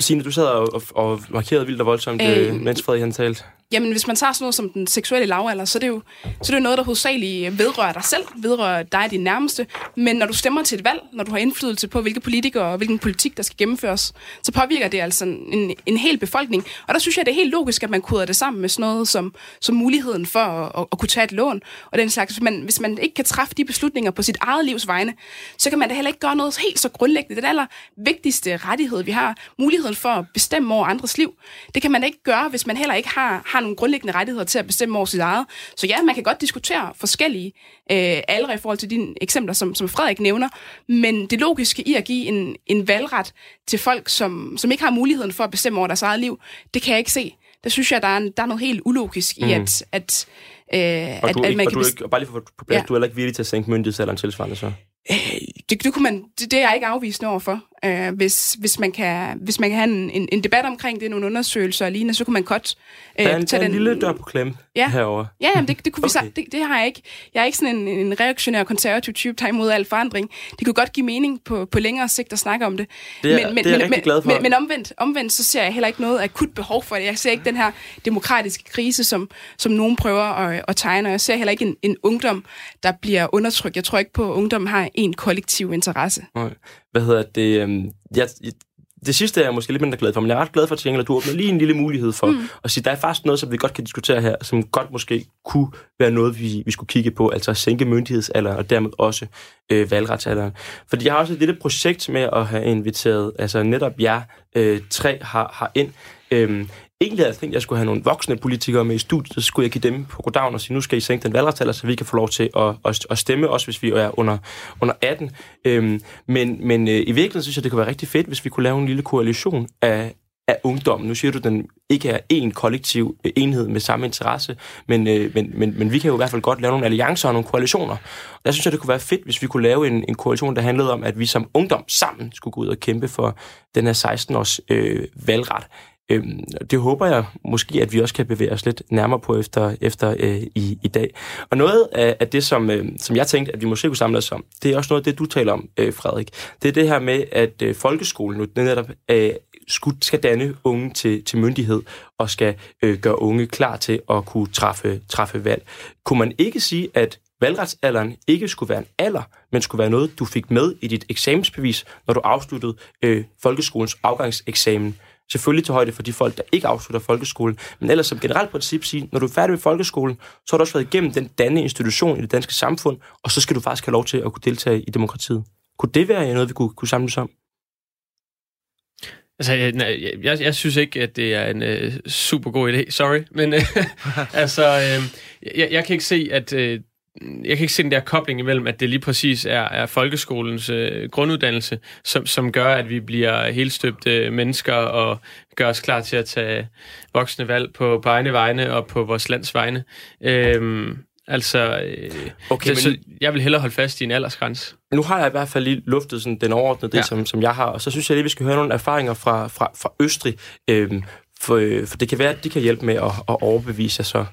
Signe, du sad og, og, og markerede vildt og voldsomt, øh, Øh, mens Frederik han talte. Jamen, hvis man tager sådan noget som den seksuelle lavalder, så er det jo, så er det noget, der hovedsageligt øh, vedrører dig selv, vedrører dig og din nærmeste. Men når du stemmer til et valg, når du har indflydelse på, hvilke politikere og hvilken politik, der skal gennemføres, så påvirker det altså en, en hel befolkning. Og der synes jeg, det er helt logisk, at man koder det sammen med sådan noget som, som muligheden for at, at, at kunne tage et lån. Og den slags, hvis man, hvis man ikke kan træffe de beslutninger på sit eget livs vegne, så kan man da heller ikke gøre noget helt så grundlæggende. Den aller vigtigste rettighed, vi har, muligheden for at bestemme over andres liv, det kan man da ikke gøre, hvis man heller ikke har, har nogle grundlæggende rettigheder til at bestemme over sit eget. Så ja, man kan godt diskutere forskellige øh, aldre i forhold til dine eksempler, som, som Frederik nævner, men det logiske i at give en, en valgret til folk, som, som ikke har muligheden for at bestemme over deres eget liv, det kan jeg ikke se. Der synes jeg, der er, en, der er noget helt ulogisk i, at, at, øh, Og, at, du, at ikke, man og kan du, ikke, og bare lige for at på plads, Ja. du er heller ikke villig til at sænke myndighedsalderen tilsvarende så? det, det, kunne man, det, det er jeg ikke afvisende overfor. Øh, hvis, hvis, man kan, hvis man kan have en, en, en debat omkring det, nogle undersøgelser og lignende, så kunne man godt øh, Der er en, der tage er en den... lille dør på klem Ja. herovre. Ja, jamen, det, det, kunne vi Okay. okay. det, det har jeg ikke. Jeg er ikke sådan en, en reaktionær konservativ type, der er imod al forandring. Det kunne godt give mening på, på længere sigt at snakke om det. Det er- det er jeg rigtig men, glad for. Men, men omvendt, omvendt, så ser jeg heller ikke noget akut behov for det. Jeg ser ikke den her demokratiske krise, som, som nogen prøver at, at tegne. Og jeg ser heller ikke en, en ungdom, der bliver undertrykt. Jeg tror ikke på, at ungdom har en kollektiv interesse. Hvad hedder det? Øhm, Jeg, det sidste er jeg måske lidt mindre glad for, men jeg er ret glad for, at at du åbner lige en lille mulighed for mm. at sige, der er faktisk noget, som vi godt kan diskutere her, som godt måske kunne være noget, vi, vi skulle kigge på, altså at sænke myndighedsalderen og dermed også øh, valgretsalderen. Fordi jeg har også et lille projekt med at have inviteret altså netop jer øh, tre har, har ind. Øhm, egentlig havde jeg tænkt, at jeg skulle have nogle voksne politikere med i studiet, så skulle jeg give dem på goddagen og sige, nu skal I sænke den valgretsalder, så vi kan få lov til at, at, at stemme, også hvis vi er under, under 18. Øhm, men men øh, i virkeligheden synes jeg, det kunne være rigtig fedt, hvis vi kunne lave en lille koalition af, af ungdommen. Nu siger du, at den ikke er en kollektiv øh, enhed med samme interesse, men, øh, men, men, men vi kan jo i hvert fald godt lave nogle alliancer og nogle koalitioner. Jeg synes, at det kunne være fedt, hvis vi kunne lave en, en koalition, der handlede om, at vi som ungdom sammen skulle gå ud og kæmpe for den her 16-års øh, valgret. Øhm, det håber jeg måske, at vi også kan bevæge os lidt nærmere på efter, efter øh, i, i dag. Og noget af, af det, som, øh, som jeg tænkte, at vi måske kunne samle os om, det er også noget af det, du taler om, øh, Frederik. Det er det her med, at øh, folkeskolen nu netop øh, skal danne unge til, til myndighed og skal øh, gøre unge klar til at kunne træffe, træffe valg. Kunne man ikke sige, at valgretsalderen ikke skulle være en alder, men skulle være noget, du fik med i dit eksamensbevis, når du afsluttede øh, folkeskolens afgangseksamen? Selvfølgelig til højde for de folk, der ikke afslutter folkeskolen, men ellers som generelt princip sige, når du er færdig med folkeskolen, så har du også været igennem den danne institution i det danske samfund, og så skal du faktisk have lov til at kunne deltage i demokratiet. Kunne det være noget, vi kunne, kunne samles om? Altså, jeg, jeg, jeg synes ikke, at det er en øh, super god idé. Sorry. Men øh, (laughs) altså, øh, jeg, jeg kan ikke se, at øh, jeg kan ikke se den der kobling imellem, at det lige præcis er, er folkeskolens øh, grunduddannelse, som, som gør, at vi bliver helt støbte mennesker og gør os klar til at tage voksne valg på, på egne vegne og på vores lands vegne. Øhm, altså, øh, okay, så, men... så jeg vil hellere holde fast i en aldersgrænse. Nu har jeg i hvert fald lige luftet sådan den overordnede, det, ja. som, som jeg har, og så synes jeg lige, vi skal høre nogle erfaringer fra, fra, fra Østrig, øhm, for, øh, for det kan være, at de kan hjælpe med at, at overbevise jer så.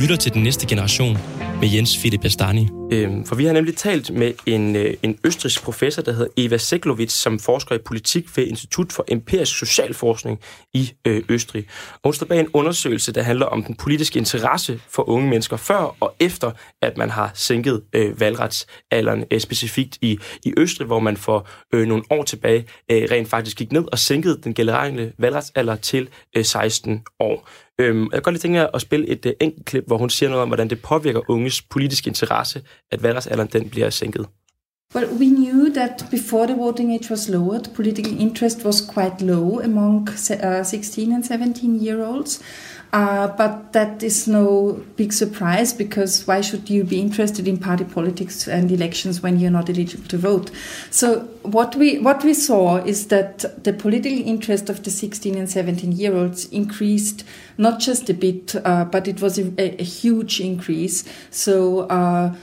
Lytter til den næste generation med Jens Philip Astani. Øhm, for vi har nemlig talt med en, øh, en østrisk professor, der hedder Eva Seklovits, som forsker i politik ved Institut for Empirisk Socialforskning i øh, Østrig. Og hun står bag en undersøgelse, der handler om den politiske interesse for unge mennesker før og efter, at man har sænket øh, valgretsalderen, øh, specifikt i, i Østrig, hvor man for øh, nogle år tilbage øh, rent faktisk gik ned og sænkede den generelle valgretsalder til øh, 16 år. Øhm, jeg kan godt lige tænke at spille et øh, enkelt klip, hvor hun siger noget om, hvordan det påvirker unges politiske interesse, at valgretsalderen den bliver sænket. Well, we knew that before the voting age was lowered, political interest was quite low among uh, 16 and 17 year olds. Uh, but that is no big surprise because why should you be interested in party politics and elections when you're not eligible to vote? So what we what we saw is that the political interest of the 16 and 17 year olds increased not just a bit, uh, but it was a, a, huge increase. So. Uh,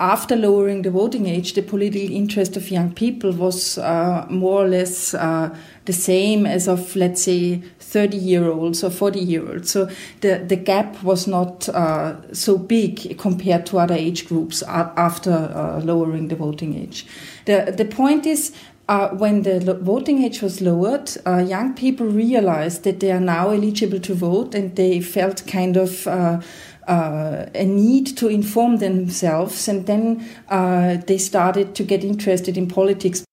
after lowering the voting age, the political interest of young people was uh, more or less uh, the same as of, let's say, 30 year olds or 40 year olds. So the, the gap was not uh, so big compared to other age groups after uh, lowering the voting age. The, the point is, uh, when the voting age was lowered, uh, young people realized that they are now eligible to vote and they felt kind of uh, a need to inform themselves, and then uh, they started to get interested in politics.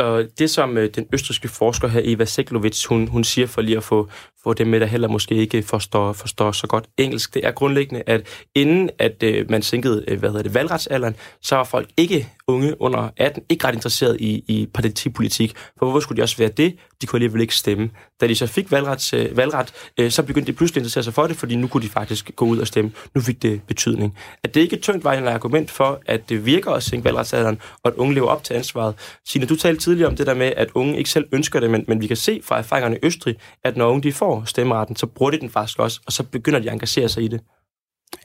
Og det, som øh, den østriske forsker her, Eva Seklovits, hun, hun siger for lige at få, få dem med, der heller måske ikke forstår, forstår så godt engelsk, det er grundlæggende, at inden at øh, man sænkede øh, hvad hedder det, valgretsalderen, så var folk ikke unge under 18 ikke ret interesseret i, i partipolitik. For hvorfor skulle de også være det? De kunne alligevel ikke stemme. Da de så fik valgret, øh, valgret øh, så begyndte de pludselig at interessere sig for det, fordi nu kunne de faktisk gå ud og stemme. Nu fik det betydning. At det ikke er tungt vejende argument for, at det virker at sænke valgretsalderen, og at unge lever op til ansvaret. Signe, du talte tidligere om det der med, at unge ikke selv ønsker det, men, men vi kan se fra erfaringerne i Østrig, at når unge de får stemmeretten, så bruger de den faktisk også, og så begynder de at engagere sig i det.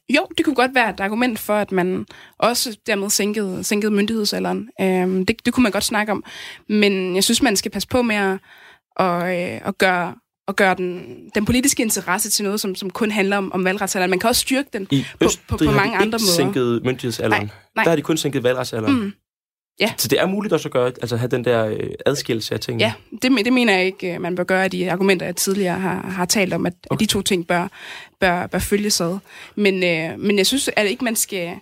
Jo, det kunne godt være et argument for, at man også dermed sænkede, sænkede myndighedsalderen. Øhm, det, det kunne man godt snakke om. Men jeg synes, man skal passe på med at, at, øh, at gøre at gøre den, den politiske interesse til noget, som, som kun handler om, om valgretsalderen. Man kan også styrke den I på, på, på mange andre måder. sænket myndighedsalderen. Nej, nej. Der har de kun sænket valgretsalderen. Mm. Ja. Så det er muligt også at gøre, altså have den der øh, adskillelse af tingene? Ja, det, det mener jeg ikke, øh, man bør gøre af de argumenter, jeg tidligere har, har talt om, at, okay. at de to ting bør, bør, bør følges ad. Men, øh, men jeg synes at ikke, man skal...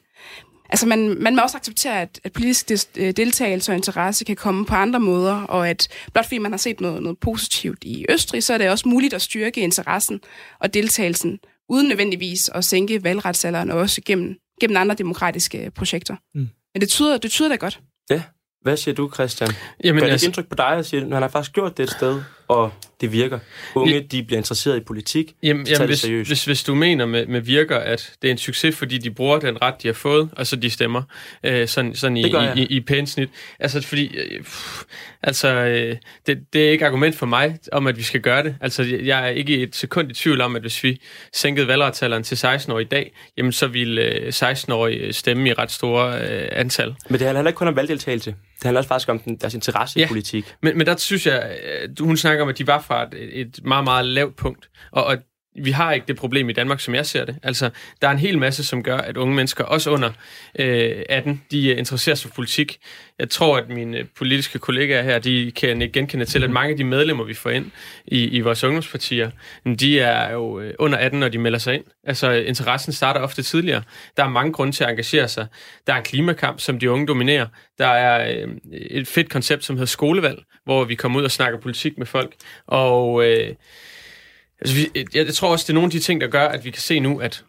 Altså, man, man må også acceptere, at, at politisk øh, deltagelse og interesse kan komme på andre måder, og at blot fordi man har set noget, noget positivt i Østrig, så er det også muligt at styrke interessen og deltagelsen, uden nødvendigvis at sænke valgretsalderen, og også gennem, gennem andre demokratiske projekter. Mm. Men det tyder, det tyder da godt. Ja. Hvad siger du, Christian? Jamen, Gør det altså- indtryk på dig at sige, at han har faktisk gjort det et sted, og det virker? Unge, de bliver interesseret i politik. Jamen, jamen hvis, seriøst. hvis, hvis du mener med, med virker, at det er en succes, fordi de bruger den ret, de har fået, og så de stemmer øh, sådan, sådan i, i, i, i pænt snit. Altså, fordi, øh, pff, altså, øh, det, det er ikke argument for mig om, at vi skal gøre det. Altså, jeg er ikke et sekund i tvivl om, at hvis vi sænkede valgretsalderen til 16 år i dag, jamen så ville øh, 16-årige stemme i ret store øh, antal. Men det handler heller ikke kun om valgdeltagelse. Det handler også faktisk om den, deres interesse Ja. i politik. Men, men der synes jeg, at hun snakker om, at de var fra et, et meget, meget lavt punkt. Og, og vi har ikke det problem i Danmark, som jeg ser det. Altså, der er en hel masse, som gør, at unge mennesker, også under øh, 18, de øh, interesserer sig for politik. Jeg tror, at mine øh, politiske kollegaer her, de kan ikke genkende til, at mange af de medlemmer, vi får ind i, i vores ungdomspartier, de er jo øh, under 18, når de melder sig ind. Altså, interessen starter ofte tidligere. Der er mange grunde til at engagere sig. Der er en klimakamp, som de unge dominerer. Der er øh, et fedt koncept, som hedder skolevalg, hvor vi kommer ud og snakker politik med folk. Og øh, altså, vi, jeg, jeg tror også, det er nogle af de ting, der gør, at vi kan se nu, at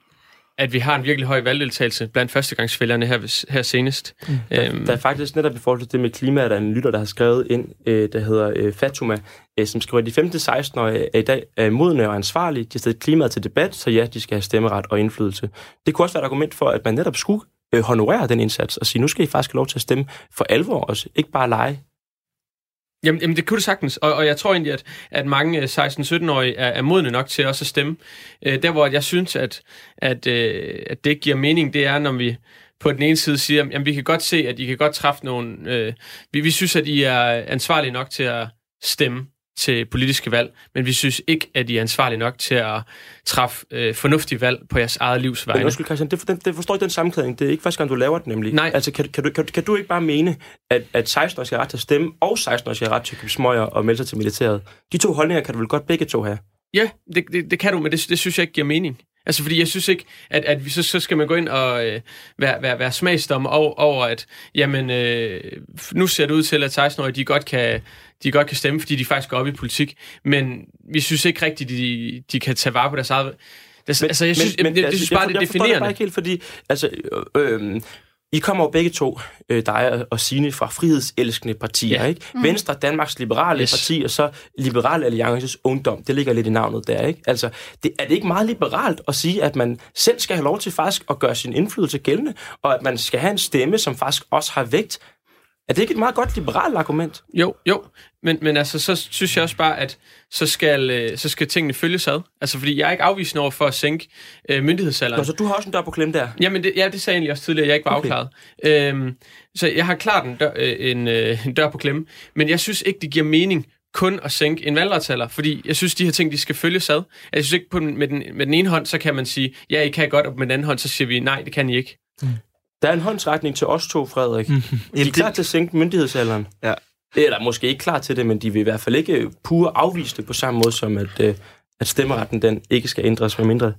at vi har en virkelig høj valgdeltagelse blandt førstegangsvælgerne her, her senest. Mm. Øhm, Der er faktisk netop i forhold til det med klima, der er en lytter, der har skrevet ind, øh, der hedder øh, Fatuma, øh, som skriver, at de 15-16-årige er i dag er modne og ansvarlige. De har stillet klimaet til debat, så ja, de skal have stemmeret og indflydelse. Det kunne også være et argument for, at man netop skulle øh, honorere den indsats og sige, nu skal I faktisk have lov til at stemme for alvor også, ikke bare lege. Jamen, jamen, det kunne det sagtens, og, og jeg tror egentlig, at, at mange øh, 16-17-årige er, er modne nok til også at stemme. Øh, der, hvor jeg synes, at, at, øh, at det ikke giver mening, det er, når vi på den ene side siger, jamen, vi kan godt se, at I kan godt træffe nogle... Øh, vi, vi synes, at I er ansvarlige nok til at stemme til politiske valg, men vi synes ikke, at I er ansvarlige nok til at træffe øh, fornuftige valg på jeres eget livs Men vegne. undskyld, Christian, det, det, det forstår ikke den sammenkædning. Det er ikke første gang, du laver det nemlig. Nej. Altså, kan, kan, du, kan, kan du ikke bare mene, at, at 16-årige skal ret til at stemme, og 16-årige skal ret til at købe smøger og melde sig til militæret? De to holdninger kan du vel godt begge to have? Ja, det, det, det kan du, men det, det synes jeg ikke giver mening. Altså, fordi jeg synes ikke, at, at vi, så, så skal man gå ind og øh, være, være, være smagsdommer over, over, at jamen, øh, nu ser det ud til, at 16-årige, de godt kan, de godt kan stemme, fordi de faktisk går op i politik. Men vi synes ikke rigtigt, de, de kan tage vare på deres eget... Det, men, altså, jeg synes, men, det, det, synes jeg, bare, jeg, det er jeg forstår det bare definerende. ikke helt, fordi altså, øh, I kommer jo begge to, øh, dig og Signe, fra frihedselskende partier, Ja. ikke? Mm. Venstre, Danmarks Liberale Yes. Parti, og så Liberale Alliances Ungdom. Det ligger lidt i navnet der, ikke? Altså, det, er det ikke meget liberalt at sige, at man selv skal have lov til faktisk at gøre sin indflydelse gældende, og at man skal have en stemme, som faktisk også har vægt? Er det ikke et meget godt liberalt argument? Jo, jo. Men, men altså, så synes jeg også bare, at så skal, øh, så skal tingene følges ad. Altså, fordi jeg er ikke afvisende over for at sænke øh, myndighedsalderen. Nå, så du har også en dør på klem der. Jamen, det, ja, det sagde jeg egentlig også tidligere, jeg ikke var Okay. afklaret. Øhm, så jeg har klart en dør, øh, en, øh, en dør på klemme, men jeg synes ikke, det giver mening kun at sænke en valgretsalder, fordi jeg synes, de her ting, de skal følges ad. Jeg synes ikke, på den, med, den, med den ene hånd, så kan man sige, ja, I kan godt, og med den anden hånd, så siger vi, nej, det kan I ikke. Der er en håndsretning til os to, Frederik. Mm. De er Jamen, klar det- til at sænke myndighedsalderen. Ja. Eller måske ikke klar til det, men de vil i hvert fald ikke pure afvise det på samme måde som, at, øh, at stemmeretten den ikke skal ændres, med mindre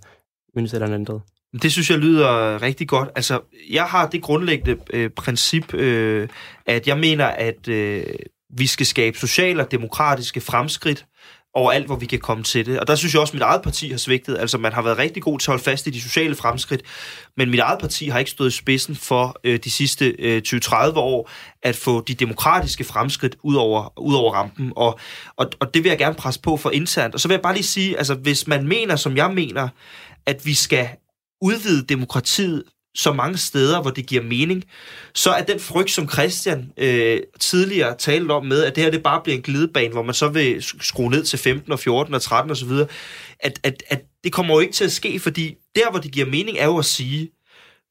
myndighedsalderen er ændret. Det synes jeg lyder rigtig godt. Altså, jeg har det grundlæggende øh, princip, øh, at jeg mener, at øh, vi skal skabe sociale og demokratiske fremskridt overalt, hvor vi kan komme til det. Og der synes jeg også, at mit eget parti har svigtet. Altså, man har været rigtig god til at holde fast i de sociale fremskridt, men mit eget parti har ikke stået i spidsen for øh, de sidste øh, 20-30 år at få de demokratiske fremskridt ud over, ud over rampen. Og, og, og det vil jeg gerne presse på for internt. Og så vil jeg bare lige sige, altså, hvis man mener, som jeg mener, at vi skal udvide demokratiet så mange steder, hvor det giver mening, så er den frygt, som Christian øh, tidligere talte om med, at det her det bare bliver en glidebane, hvor man så vil skrue ned til 15 og 14 og 13 osv., at, at, at det kommer jo ikke til at ske, fordi der, hvor det giver mening, er jo at sige,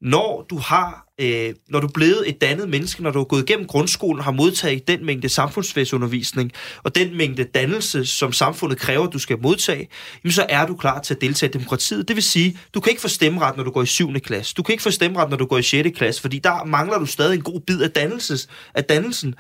når du har, øh, når du er blevet et dannet menneske, når du er gået igennem grundskolen og har modtaget den mængde samfundsfagsundervisning og den mængde dannelse, som samfundet kræver, du skal modtage, jamen så er du klar til at deltage i demokratiet. Det vil sige, du kan ikke få stemmeret, når du går i 7. klasse. Du kan ikke få stemmeret, når du går i 6. klasse, fordi der mangler du stadig en god bid af, dannelses, af dannelsen.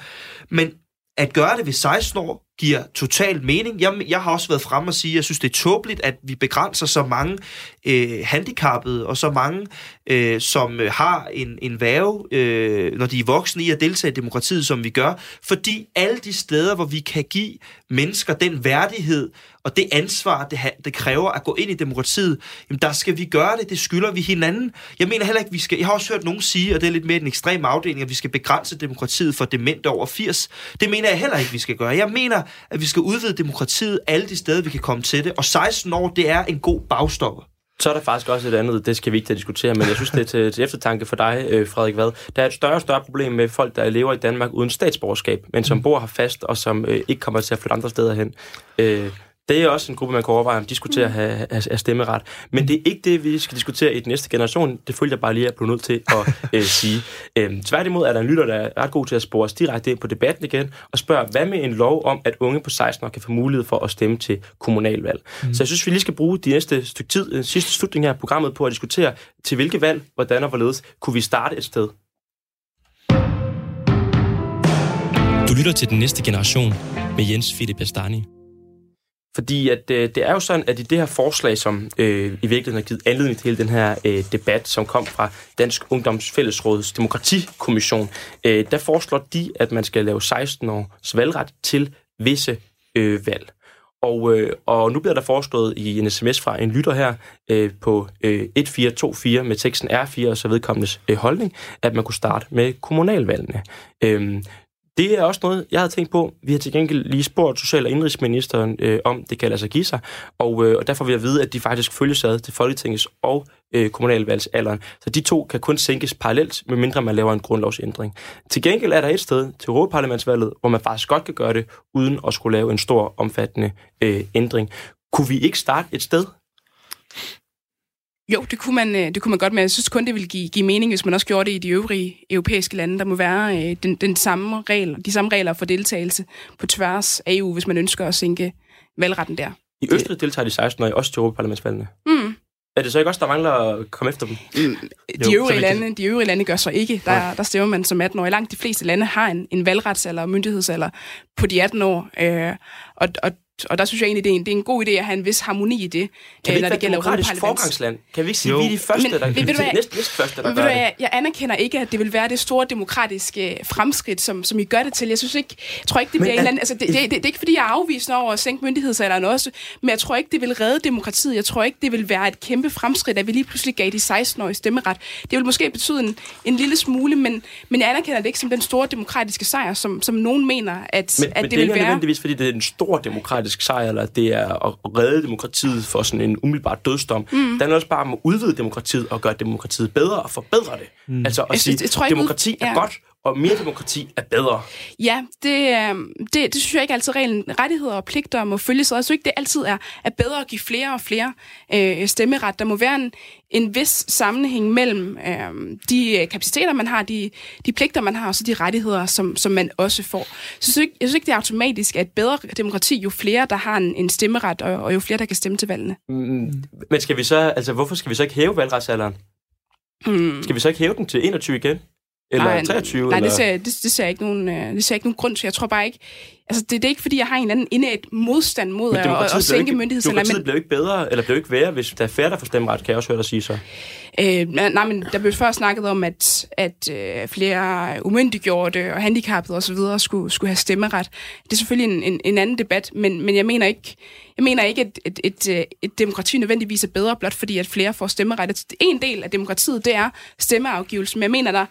Men at gøre det ved 16 år, giver totalt mening. Jeg, jeg har også været frem og sige, at jeg synes, det er tåbeligt, at vi begrænser så mange øh, handicappede og så mange, øh, som øh, har en, en værve, øh, når de er voksne i at deltage i demokratiet, som vi gør. Fordi alle de steder, hvor vi kan give mennesker den værdighed og det ansvar, det, det kræver at gå ind i demokratiet, jamen der skal vi gøre det, det skylder vi hinanden. Jeg mener heller ikke, vi skal, jeg har også hørt nogen sige, og det er lidt mere en ekstrem afdeling, at vi skal begrænse demokratiet for demente over 80. Det mener jeg heller ikke, vi skal gøre. Jeg mener, at vi skal udvide demokratiet alle de steder, vi kan komme til det, og 16 år, det er en god bagstopper. Så er der faktisk også et andet, det skal vi ikke diskutere, men jeg synes, det er til, til eftertanke for dig, øh, Frederik Vad. Der er et større og større problem med folk, der lever i Danmark uden statsborgerskab, men som bor her fast, og som øh, ikke kommer til at flytte andre steder hen. Øh, det er også en gruppe, man kan overveje, om de skulle til at have, have, have stemmeret. Men det er ikke det, vi skal diskutere i den næste generation. Det følger jeg bare lige, at jeg blev nødt til at (laughs) øh, sige. Øhm, tværtimod er der en lytter, der er ret god til at spore os direkte ind på debatten igen, og spørge, hvad med en lov om, at unge på 16 år kan få mulighed for at stemme til kommunalvalg? Mm. Så jeg synes, vi lige skal bruge de næste stykke tid, den sidste slutning her af programmet, på at diskutere, til hvilke valg, hvordan og hvorledes, kunne vi starte et sted. Du lytter til den næste generation med Jens Philip Astani. Fordi at, øh, det er jo sådan, at i det her forslag, som øh, i virkeligheden har givet anledning til hele den her øh, debat, som kom fra Dansk Ungdoms Fællesråds Demokratikommission, øh, der foreslår de, at man skal lave 16 års valgret til visse øh, valg. Og, øh, og nu bliver der foreslået i en sms fra en lytter her øh, på øh, 1424 med teksten R4 og så vedkommendes øh, holdning, at man kunne starte med kommunalvalgene. Øh, det er også noget, jeg havde tænkt på. Vi har til gengæld lige spurgt social- og indrigsministeren øh, om, det kan lade sig give sig, og, øh, og derfor vi at vide, at de faktisk følges ad til Folketingets og øh, kommunalvalgsalderen. Så de to kan kun sænkes parallelt, medmindre man laver en grundlovsændring. Til gengæld er der et sted til Europaparlamentsvalget, hvor man faktisk godt kan gøre det, uden at skulle lave en stor, omfattende øh, ændring. Kunne vi ikke starte et sted? Jo, det kunne, man, øh, det kunne man godt, men jeg synes kun, det ville give, give mening, hvis man også gjorde det i de øvrige europæiske lande. Der må være øh, den, den samme regel, de samme regler for deltagelse på tværs af EU, hvis man ønsker at sænke valgretten der. I Østrig deltager de 16 år også til Europaparlamentsvalgene. Mm. Er det så ikke også, der mangler at komme efter dem? Mm, de, Jo, øvrige lande, de øvrige lande gør så ikke. Der, der stemmer man som 18 år. Langt de fleste lande har en, en valgretsalder og myndighedsalder på de 18 år. Øh, og, og og der synes jeg egentlig, det er en, det er en god idé at have en vis harmoni i det, Kan vi øh, ikke når være det gælder demokratisk Europaparlaments- forgangsland? Kan vi ikke sige, Jo. at vi er de første, Men der ved du hvad? næste, næste første, der Men ved gør du, det? jeg, jeg anerkender ikke, at det vil være det store demokratiske fremskridt, som, som I gør det til. Jeg synes ikke, jeg tror ikke, det Men bliver en er- eller anden, altså det, det, det, det, er ikke, fordi jeg er afvisende over at sænke myndighedsalderen også, men jeg tror ikke, det vil redde demokratiet. Jeg tror ikke, det vil være et kæmpe fremskridt, at vi lige pludselig gav de 16-årige stemmeret. Det vil måske betyde en, en lille smule, men, men jeg anerkender det ikke som den store demokratiske sejr, som, som nogen mener, at, Men, at men det, vil er ikke være. nødvendigvis, fordi det er en stor demokratisk sejr, eller det er at redde demokratiet for sådan en umiddelbar dødsdom. Mm. Det handler også bare om at udvide demokratiet og gøre demokratiet bedre og forbedre det. Mm. Altså at Jeg sige, synes- jeg tror demokrati er ja. godt, og mere demokrati er bedre. Ja, det, øh, det, det synes jeg ikke altid reglen. Rettigheder og pligter må følges. Og jeg synes ikke, det altid er, er bedre at give flere og flere øh, stemmeret. Der må være en, en vis sammenhæng mellem øh, de øh, kapaciteter, man har, de, de pligter, man har, og så de rettigheder, som, som man også får. Så jeg synes, ikke, jeg synes ikke, det er automatisk, at bedre demokrati, jo flere, der har en, en stemmeret, og, og jo flere, der kan stemme til valgene. Mm. Men skal vi så, altså, hvorfor skal vi så ikke hæve valgretsalderen? Hmm. Skal vi så ikke hæve den til 21 igen? Eller Nej, 23? Nej, eller? det ser, det, det, ser ikke nogen, øh, det ser ikke nogen grund til. Jeg tror bare ikke... Altså, det, det er ikke, fordi jeg har en eller anden indet modstand mod Men at, at, at bliver sænke myndighedsalderen. demokratiet bliver jo ikke bedre, eller bliver jo ikke værre, hvis der er færre, der får stemmeret, kan jeg også høre dig sige så. Øh, nej, men der blev før snakket om, at, at øh, flere umyndiggjorte og handicappede osv. Skulle, skulle have stemmeret. Det er selvfølgelig en, en, en anden debat, men, men jeg mener ikke, jeg mener ikke at et, et, et, et demokrati nødvendigvis er bedre, blot fordi at flere får stemmeret. En del af demokratiet, det er stemmeafgivelse, men jeg mener, der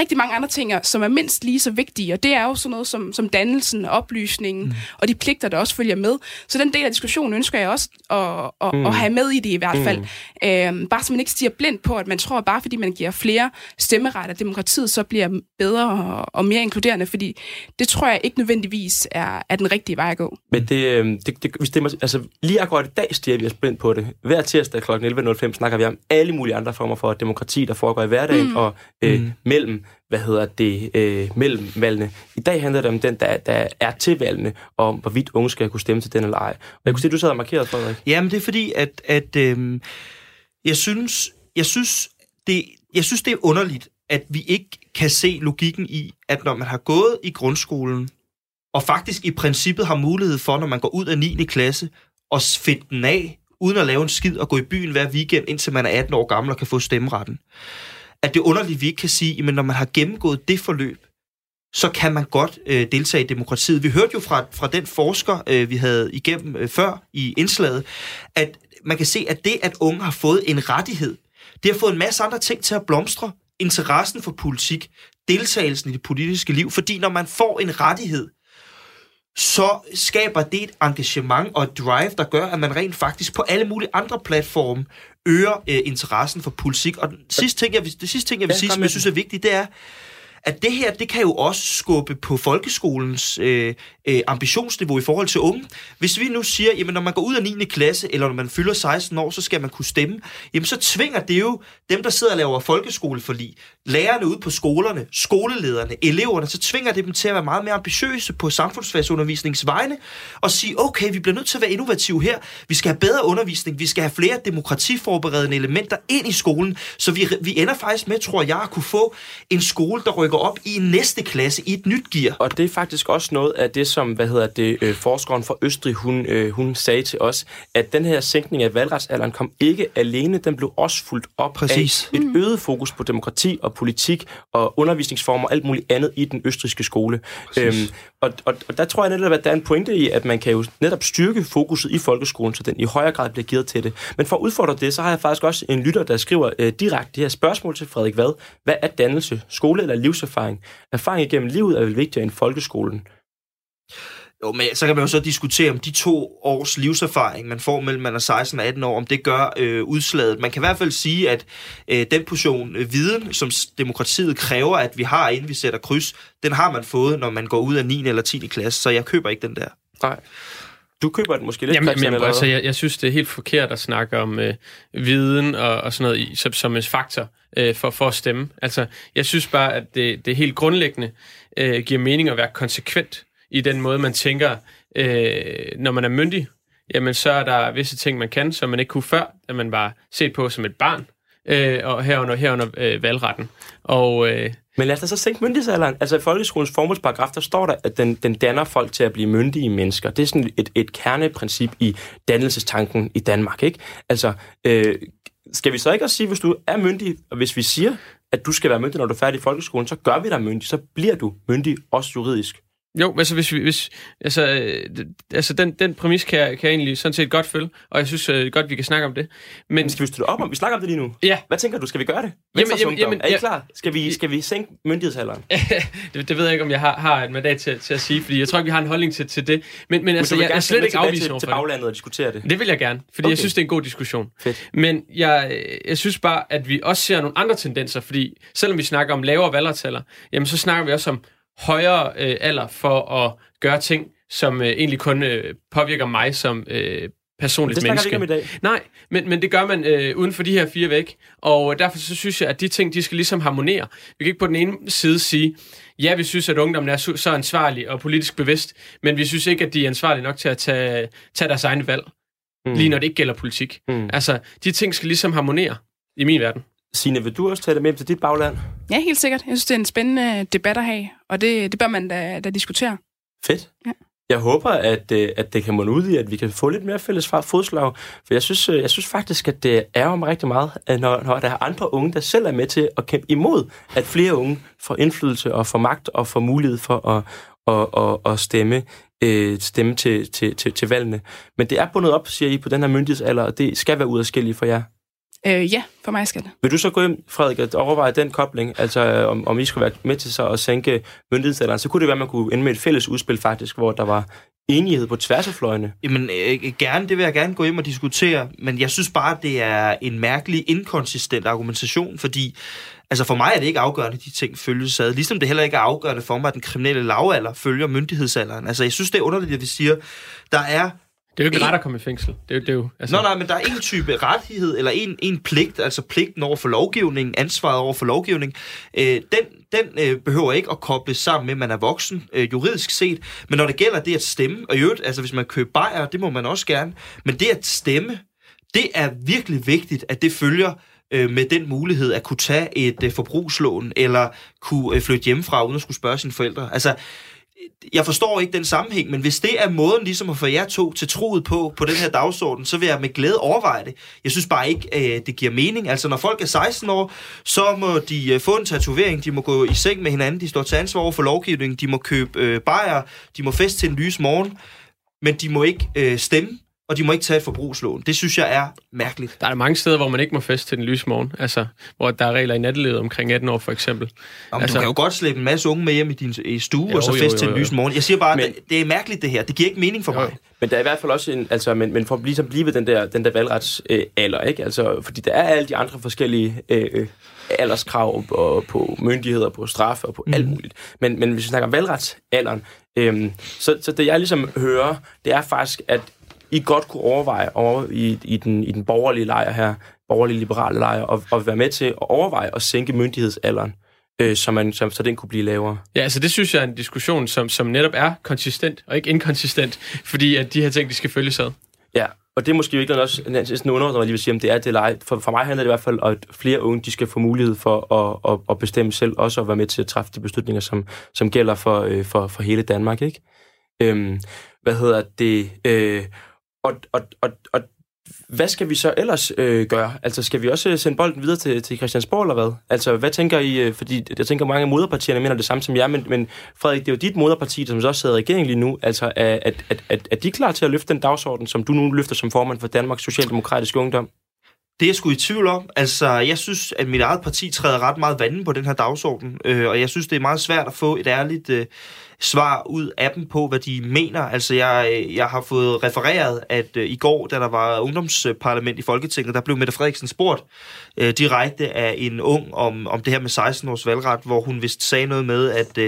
rigtig mange andre ting, som er mindst lige så vigtige, og det er jo sådan noget som, som dannelsen, oplysningen mm. og de pligter, der også følger med. Så den del af diskussionen ønsker jeg også at, at, mm. at have med i det i hvert fald. Mm. Øhm, bare så man ikke stiger blind på, at man tror, at bare fordi man giver flere stemmeret, at demokratiet så bliver bedre og, og mere inkluderende, fordi det tror jeg ikke nødvendigvis er, er den rigtige vej at gå. Men det, øh, det, det vi stemmer, altså lige akkurat i dag stiger vi os blind på det. Hver tirsdag kl. 11.05 snakker vi om alle mulige andre former for demokrati, der foregår i hverdagen, mm. og øh, mm. mellem, hvad hedder det, øh, mellem valgene. I dag handler det om den, der, der er til valgene, og om hvorvidt unge skal kunne stemme til den eller ej. Og jeg kunne se, at du sad og markeret, Frederik. Jamen, det er fordi, at, at øh, jeg synes, jeg synes, det, jeg synes, det er underligt, at vi ikke kan se logikken i, at når man har gået i grundskolen og faktisk i princippet har mulighed for, når man går ud af 9. klasse, at finde den af, uden at lave en skid og gå i byen hver weekend, indtil man er 18 år gammel og kan få stemmeretten. At det er underligt, vi ikke kan sige, men når man har gennemgået det forløb, så kan man godt øh, deltage i demokratiet. Vi hørte jo fra, fra den forsker, øh, vi havde igennem øh, før i indslaget, at man kan se, at det, at unge har fået en rettighed, det har fået en masse andre ting til at blomstre. Interessen for politik, deltagelsen i det politiske liv, fordi når man får en rettighed, så skaber det et engagement og et drive, der gør, at man rent faktisk på alle mulige andre platforme øger øh, interessen for politik. Og den sidste ting, jeg det sidste ting, jeg vil Ja, sige, som jeg synes er vigtigt, det er, at det her, det kan jo også skubbe på folkeskolens øh, øh, ambitionsniveau i forhold til unge. Hvis vi nu siger, jamen når man går ud af 9. klasse, eller når man fylder 16 år, så skal man kunne stemme, jamen så tvinger det jo dem, der sidder og laver folkeskoleforlig, lærerne ude på skolerne, skolelederne, eleverne, så tvinger det dem til at være meget mere ambitiøse på samfundsfagsundervisningens vegne, og sige, okay, vi bliver nødt til at være innovative her, vi skal have bedre undervisning, vi skal have flere demokratiforberedende elementer ind i skolen, så vi, vi ender faktisk med, tror jeg, at kunne få en skole, der rykker op i en næste klasse, i et nyt gear. Og det er faktisk også noget af det, som hvad hedder det, øh, forskeren fra Østrig, hun, øh, hun sagde til os, at den her sænkning af valgretsalderen kom ikke alene, den blev også fuldt op Præcis. af et øget fokus på demokrati og politik og undervisningsformer og alt muligt andet i den østriske skole. Øhm, og, og, og der tror jeg netop, at der er en pointe i, at man kan jo netop styrke fokuset i folkeskolen, så den i højere grad bliver givet til det. Men for at udfordre det, så har jeg faktisk også en lytter, der skriver øh, direkte det her spørgsmål til Frederik Vad. Hvad er dannelse? Skole eller livserfaring? Erfaring igennem livet er vel vigtigere end folkeskolen? Jo, men så kan man jo så diskutere, om de to års livserfaring, man får mellem man er 16 og 18 år, om det gør øh, udslaget. Man kan i hvert fald sige, at øh, den portion øh, viden, som demokratiet kræver, at vi har, inden vi sætter kryds, den har man fået, når man går ud af 9. eller 10. klasse, så jeg køber ikke den der. Nej. Du køber den måske lidt, Jamen, Christian, jamen eller altså, jeg, jeg synes, det er helt forkert at snakke om øh, viden og, og sådan noget i, som, som en faktor øh, for, for at stemme. Altså, jeg synes bare, at det, det helt grundlæggende øh, giver mening at være konsekvent i den måde, man tænker, øh, når man er myndig. Jamen, så er der visse ting, man kan, som man ikke kunne før, da man var set på som et barn, øh, og herunder, herunder øh, valgretten. Og øh, Men lad os da så sænke myndighedsalderen. Altså i folkeskolens formålsparagraf, der står der, at den, den danner folk til at blive myndige mennesker. Det er sådan et, et kerneprincip i dannelsestanken i Danmark, ikke? Altså, øh, skal vi så ikke også sige, hvis du er myndig, og hvis vi siger, at du skal være myndig, når du er færdig i folkeskolen, så gør vi dig myndig, så bliver du myndig, også juridisk. Jo, altså, hvis vi, hvis, altså, øh, altså den, den præmis kan jeg, kan jeg egentlig sådan set godt følge, og jeg synes øh, godt, vi kan snakke om det. Men Men skal vi støtte op om? Vi snakker om det lige nu. ja, Hvad tænker du? Skal vi gøre det? Jamen, jamen, jamen, er I ja. klar? Skal vi, skal vi sænke myndighedsalderen? (laughs) det, det ved jeg ikke, om jeg har, har et mandat til, til at sige, fordi jeg tror ikke, vi har en holdning til, til det. Men, men altså, vil jeg, er slet ikke afvisende til, over til for det. baglandet og diskutere det. Det vil jeg gerne, fordi okay. Jeg synes, det er en god diskussion. Fedt. Men jeg, jeg synes bare, at vi også ser nogle andre tendenser, fordi selvom vi snakker om lavere valgretsalder, jamen så snakker vi også om højere øh, alder for at gøre ting, som øh, egentlig kun øh, påvirker mig som øh, personligt Det menneske. ikke om i dag. Nej, men, men det gør man øh, uden for de her fire væk, og derfor så synes jeg, at de ting, de skal ligesom harmonere. Vi kan ikke på den ene side sige, ja, vi synes, at ungdommen er så, så ansvarlig og politisk bevidst, men vi synes ikke, at de er ansvarlige nok til at tage, tage deres egne valg, mm. lige når det ikke gælder politik. Mm. Altså, de ting skal ligesom harmonere i min verden. Signe, vil du også tage det med til dit bagland? Ja, helt sikkert. Jeg synes, det er en spændende debat at have, og det, det bør man da, da diskutere. Fedt. Ja. Jeg håber, at, øh, at det kan munde ud i, at vi kan få lidt mere fælles fodslag. For jeg synes, øh, jeg synes faktisk, at det ærger mig rigtig meget, når, når der er andre unge, der selv er med til at kæmpe imod, at flere unge får indflydelse og får magt og får mulighed for at, at, at, at stemme, øh, stemme til, til, til, til valgene. Men det er bundet op, siger I, på den her myndighedsalder, og det skal være udadskilligt for jer. Øh, ja, for mig skal det. Vil du så gå hjem, Frederik, at overveje den kobling, altså øh, om, om I skulle være med til så at sænke myndighedsalderen, så kunne det være, at man kunne ende med et fælles udspil faktisk, hvor der var enighed på tværs af fløjene. Jamen, øh, gerne, det vil jeg gerne gå hjem og diskutere, men jeg synes bare, det er en mærkelig, inkonsistent argumentation, fordi altså for mig er det ikke afgørende, at de ting følges ad, ligesom det heller ikke er afgørende for mig, at den kriminelle lavalder følger myndighedsalderen. Altså, jeg synes, det er underligt, at vi siger, der er Det er jo ikke ret at komme i fængsel. Det er det er jo altså, Nå, nej, men der er en type rettighed, eller en, en pligt, altså pligten over for lovgivningen, ansvaret over for lovgivning. Øh, den den øh, behøver ikke at kobles sammen med, at man er voksen, øh, juridisk set. Men når det gælder det at stemme, og i øvrigt, altså hvis man køber bajer, det må man også gerne, men det at stemme, det er virkelig vigtigt, at det følger øh, med den mulighed at kunne tage et øh, forbrugslån, eller kunne øh, flytte hjemmefra, uden at skulle spørge sine forældre. Altså, jeg forstår ikke den sammenhæng, men hvis det er måden ligesom at få jer to til troet på, på den her dagsorden, så vil jeg med glæde overveje det. Jeg synes bare ikke, øh, det giver mening. Altså, når folk er 16 år, så må de øh, få en tatovering, de må gå i seng med hinanden, de står til ansvar over for lovgivningen, de må købe øh, bajer, de må feste til en lys morgen, men de må ikke øh, stemme og de må ikke tage et forbrugslån. Det synes jeg er mærkeligt. Der er mange steder, hvor man ikke må feste til den lyse morgen. Altså, hvor der er regler i nattelivet omkring 18 år, for eksempel. Jamen, altså, du kan jo godt slæbe en masse unge med hjem i din i stue, jo, og så feste til den lyse morgen. Jeg siger bare, men, at det, det er mærkeligt det her. Det giver ikke mening for jo. mig. Men der er i hvert fald også en, altså, men, men for at ligesom blive ved den der, den der valgretsalder, øh, ikke? Altså, fordi der er alle de andre forskellige øh, øh alderskrav på, på myndigheder, på straf og på mm. alt muligt. Men, men hvis vi snakker om valgretsalderen, øh, så, så det jeg ligesom hører, det er faktisk, at i godt kunne overveje over i, i, den, i den borgerlige lejr her, borgerlige liberale lejr, og, og være med til at overveje at sænke myndighedsalderen, øh, så, man, så, så den kunne blive lavere. Ja, altså det synes jeg er en diskussion, som, som netop er konsistent og ikke inkonsistent, fordi at de her ting, de skal følges ad. Ja, og det er måske virkelig også en under, når jeg lige vil sige, om det er det eller For, for mig handler det i hvert fald om, at flere unge de skal få mulighed for at, at, at bestemme selv, også at være med til at træffe de beslutninger, som, som gælder for, øh, for, for hele Danmark. Ikke? Øhm, hvad hedder det? Øh, og, og, og, og hvad skal vi så ellers øh, gøre? Altså, skal vi også øh, sende bolden videre til, til Christiansborg, eller hvad? Altså, hvad tænker I? Øh, fordi jeg tænker, mange af moderpartierne mener det samme som jer, men, men Frederik, det er jo dit moderparti, som også sidder i regeringen lige nu. Altså, er, at, at, at, er de klar til at løfte den dagsorden, som du nu løfter som formand for Danmarks Socialdemokratiske Ungdom? Det er jeg sgu i tvivl om. Altså, jeg synes, at mit eget parti træder ret meget vanden på den her dagsorden, øh, og jeg synes, det er meget svært at få et ærligt... Øh, svar ud af dem på, hvad de mener. Altså, jeg, øh, jeg har fået refereret, at øh, i går, da der var ungdomsparlament i Folketinget, der blev Mette Frederiksen spurgt uh, direkte af en ung om, om det her med 16 års valgret, hvor hun vist sagde noget med, at uh,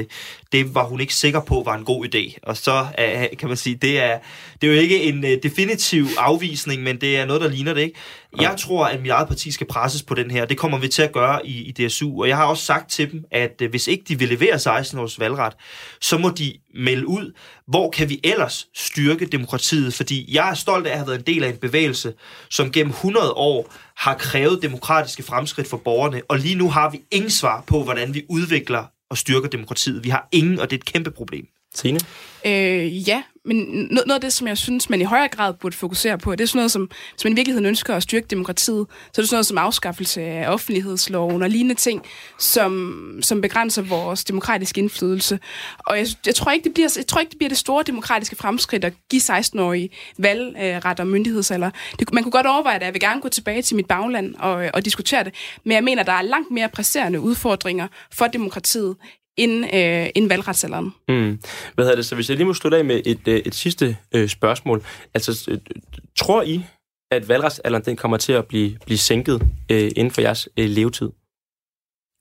det var hun ikke sikker på var en god idé. Og så uh, kan man sige, det er, det er jo ikke en uh, definitiv afvisning, men det er noget, der ligner det, ikke? Jeg tror, at mit eget parti skal presses på den her. Det kommer vi til at gøre i, i DSU. Og jeg har også sagt til dem, at uh, hvis ikke de vil levere 16 års valgret, så må de melde ud, hvor kan vi ellers styrke demokratiet? Fordi jeg er stolt af at have været en del af en bevægelse, som gennem 100 år har krævet demokratiske fremskridt for borgerne, og lige nu har vi ingen svar på, hvordan vi udvikler og styrker demokratiet. Vi har ingen, og det er et kæmpe problem. Tine? Øh, ja, men noget af det, som jeg synes, man i højere grad burde fokusere på, det er sådan noget, som, hvis man i virkeligheden ønsker at styrke demokratiet, så er det sådan noget som afskaffelse af offentlighedsloven og lignende ting, som, som begrænser vores demokratiske indflydelse. Og jeg, jeg, tror ikke, det bliver, jeg tror ikke, det bliver det store demokratiske fremskridt at give 16-årige valgret og myndighedsalder. Det, man kunne godt overveje det. Jeg vil gerne gå tilbage til mit bagland og, og diskutere det. Men jeg mener, der er langt mere presserende udfordringer for demokratiet, end, øh, end valgretsalderen. Mm. Hvad hedder det? Så hvis jeg lige må slutte af med et, øh, et sidste øh, spørgsmål. Altså, øh, tror I, at valgretsalderen den kommer til at blive, blive sænket øh, inden for jeres øh, levetid?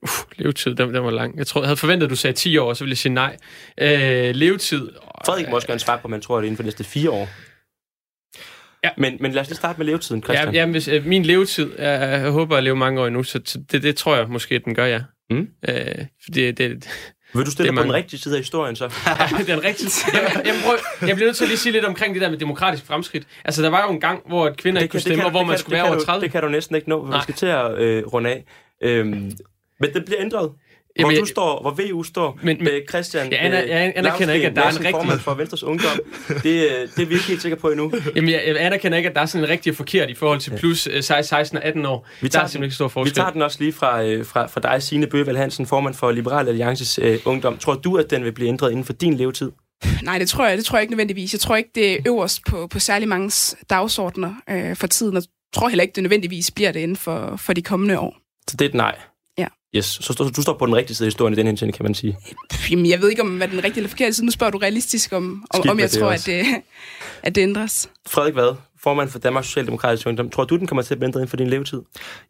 Uf, levetid, den, den var lang. Jeg tror, jeg havde forventet, at du sagde 10 år, så ville jeg sige nej. Øh, levetid... Frederik må også gerne svare på, man tror, at det er inden for de næste 4 år. Ja. Men, men lad os lige starte med levetiden, Christian. Ja, ja hvis, øh, min levetid, jeg, jeg håber at leve mange år endnu, så det, det tror jeg måske, at den gør, ja. Mm. Øh, fordi det, vil du stille dig på den rigtige side af historien, så? (laughs) den rigtige jeg, jeg, prøv, jeg bliver nødt til at lige sige lidt omkring det der med demokratisk fremskridt. Altså, der var jo en gang, hvor kvinder ikke kunne stemme, og hvor man skulle være over 30. Det kan du næsten ikke nå, for vi skal til at øh, runde af. Øhm, men det bliver ændret. Jamen, hvor du står, hvor VU står men, med Christian jeg, aner, jeg anerkender ikke, at der er en rigtig... for Venstres Ungdom. Det, øh, det er vi ikke helt sikre på endnu. Jamen, jeg, jeg anerkender ikke, at der er sådan en rigtig forkert i forhold til plus 16 og 18 år. Vi tager, der er simpelthen ikke stor forskel. Vi tager den også lige fra, øh, fra, fra dig, Signe Bøgeval Hansen, formand for Liberal Alliances uh, Ungdom. Tror du, at den vil blive ændret inden for din levetid? Nej, det tror jeg, det tror jeg ikke nødvendigvis. Jeg tror ikke, det er øverst på, på særlig mange dagsordner øh, for tiden. Jeg tror heller ikke, det nødvendigvis bliver det inden for, for de kommende år. Så det er et nej? Yes, så du, du står på den rigtige side af historien i den henseende, kan man sige. Jamen, jeg ved ikke, om hvad den rigtige eller forkerte side. Nu spørger du realistisk, om, om, om jeg tror, at det, at det ændres. Frederik Vad, formand for Danmarks Socialdemokratiske Ungdom. Tror du, den kommer til at blive ændret inden for din levetid?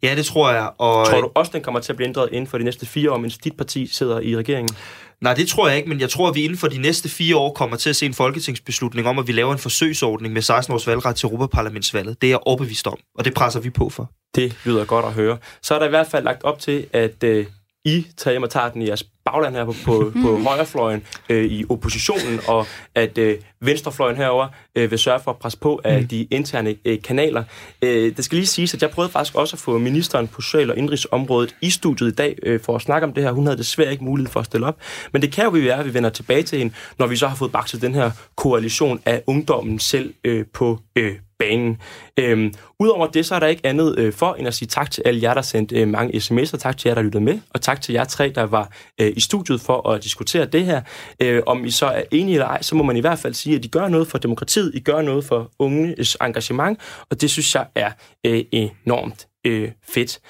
Ja, det tror jeg. Og... Tror du også, den kommer til at blive ændret inden for de næste fire år, mens dit parti sidder i regeringen? Nej, det tror jeg ikke, men jeg tror, at vi inden for de næste fire år kommer til at se en folketingsbeslutning om, at vi laver en forsøgsordning med 16 års valgret til Europaparlamentsvalget. Det er jeg overbevist om, og det presser vi på for. Det lyder godt at høre. Så er der i hvert fald lagt op til, at øh, i tager hjem og tager den i jeres bagland her på, på, på (laughs) højrefløjen øh, i oppositionen, og at øh, venstrefløjen herover øh, vil sørge for at presse på af mm. de interne øh, kanaler. Øh, det skal lige siges, at jeg prøvede faktisk også at få ministeren på social- og indrigsområdet i studiet i dag øh, for at snakke om det her. Hun havde desværre ikke mulighed for at stille op. Men det kan jo være, at vi vender tilbage til hende, når vi så har fået bakset den her koalition af ungdommen selv øh, på øh, banen. Øhm, Udover det, så er der ikke andet øh, for, end at sige tak til alle jer, der sendte øh, mange sms'er, tak til jer, der lyttede med, og tak til jer tre, der var øh, i studiet for at diskutere det her. Øh, om I så er enige eller ej, så må man i hvert fald sige, at I gør noget for demokratiet, I gør noget for unges engagement, og det synes jeg er øh, enormt øh, fedt.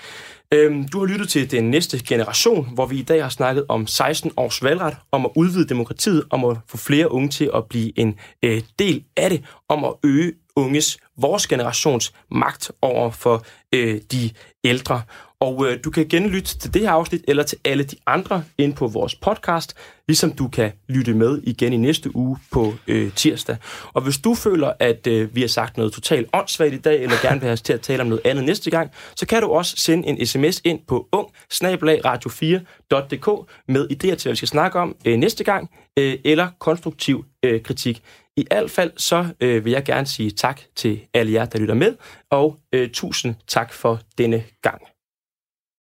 Øhm, du har lyttet til den næste generation, hvor vi i dag har snakket om 16 års valgret, om at udvide demokratiet, om at få flere unge til at blive en øh, del af det, om at øge unges, vores generations magt over for øh, de ældre. Og øh, du kan genlytte til det her afsnit eller til alle de andre ind på vores podcast, ligesom du kan lytte med igen i næste uge på øh, tirsdag. Og hvis du føler, at øh, vi har sagt noget totalt åndssvagt i dag, eller gerne vil have os til at tale om noget andet næste gang, så kan du også sende en sms ind på ung radio4.dk med idéer til, hvad vi skal snakke om øh, næste gang, øh, eller konstruktiv øh, kritik. I alt fald så øh, vil jeg gerne sige tak til alle jer, der lytter med, og øh, tusind tak for denne gang.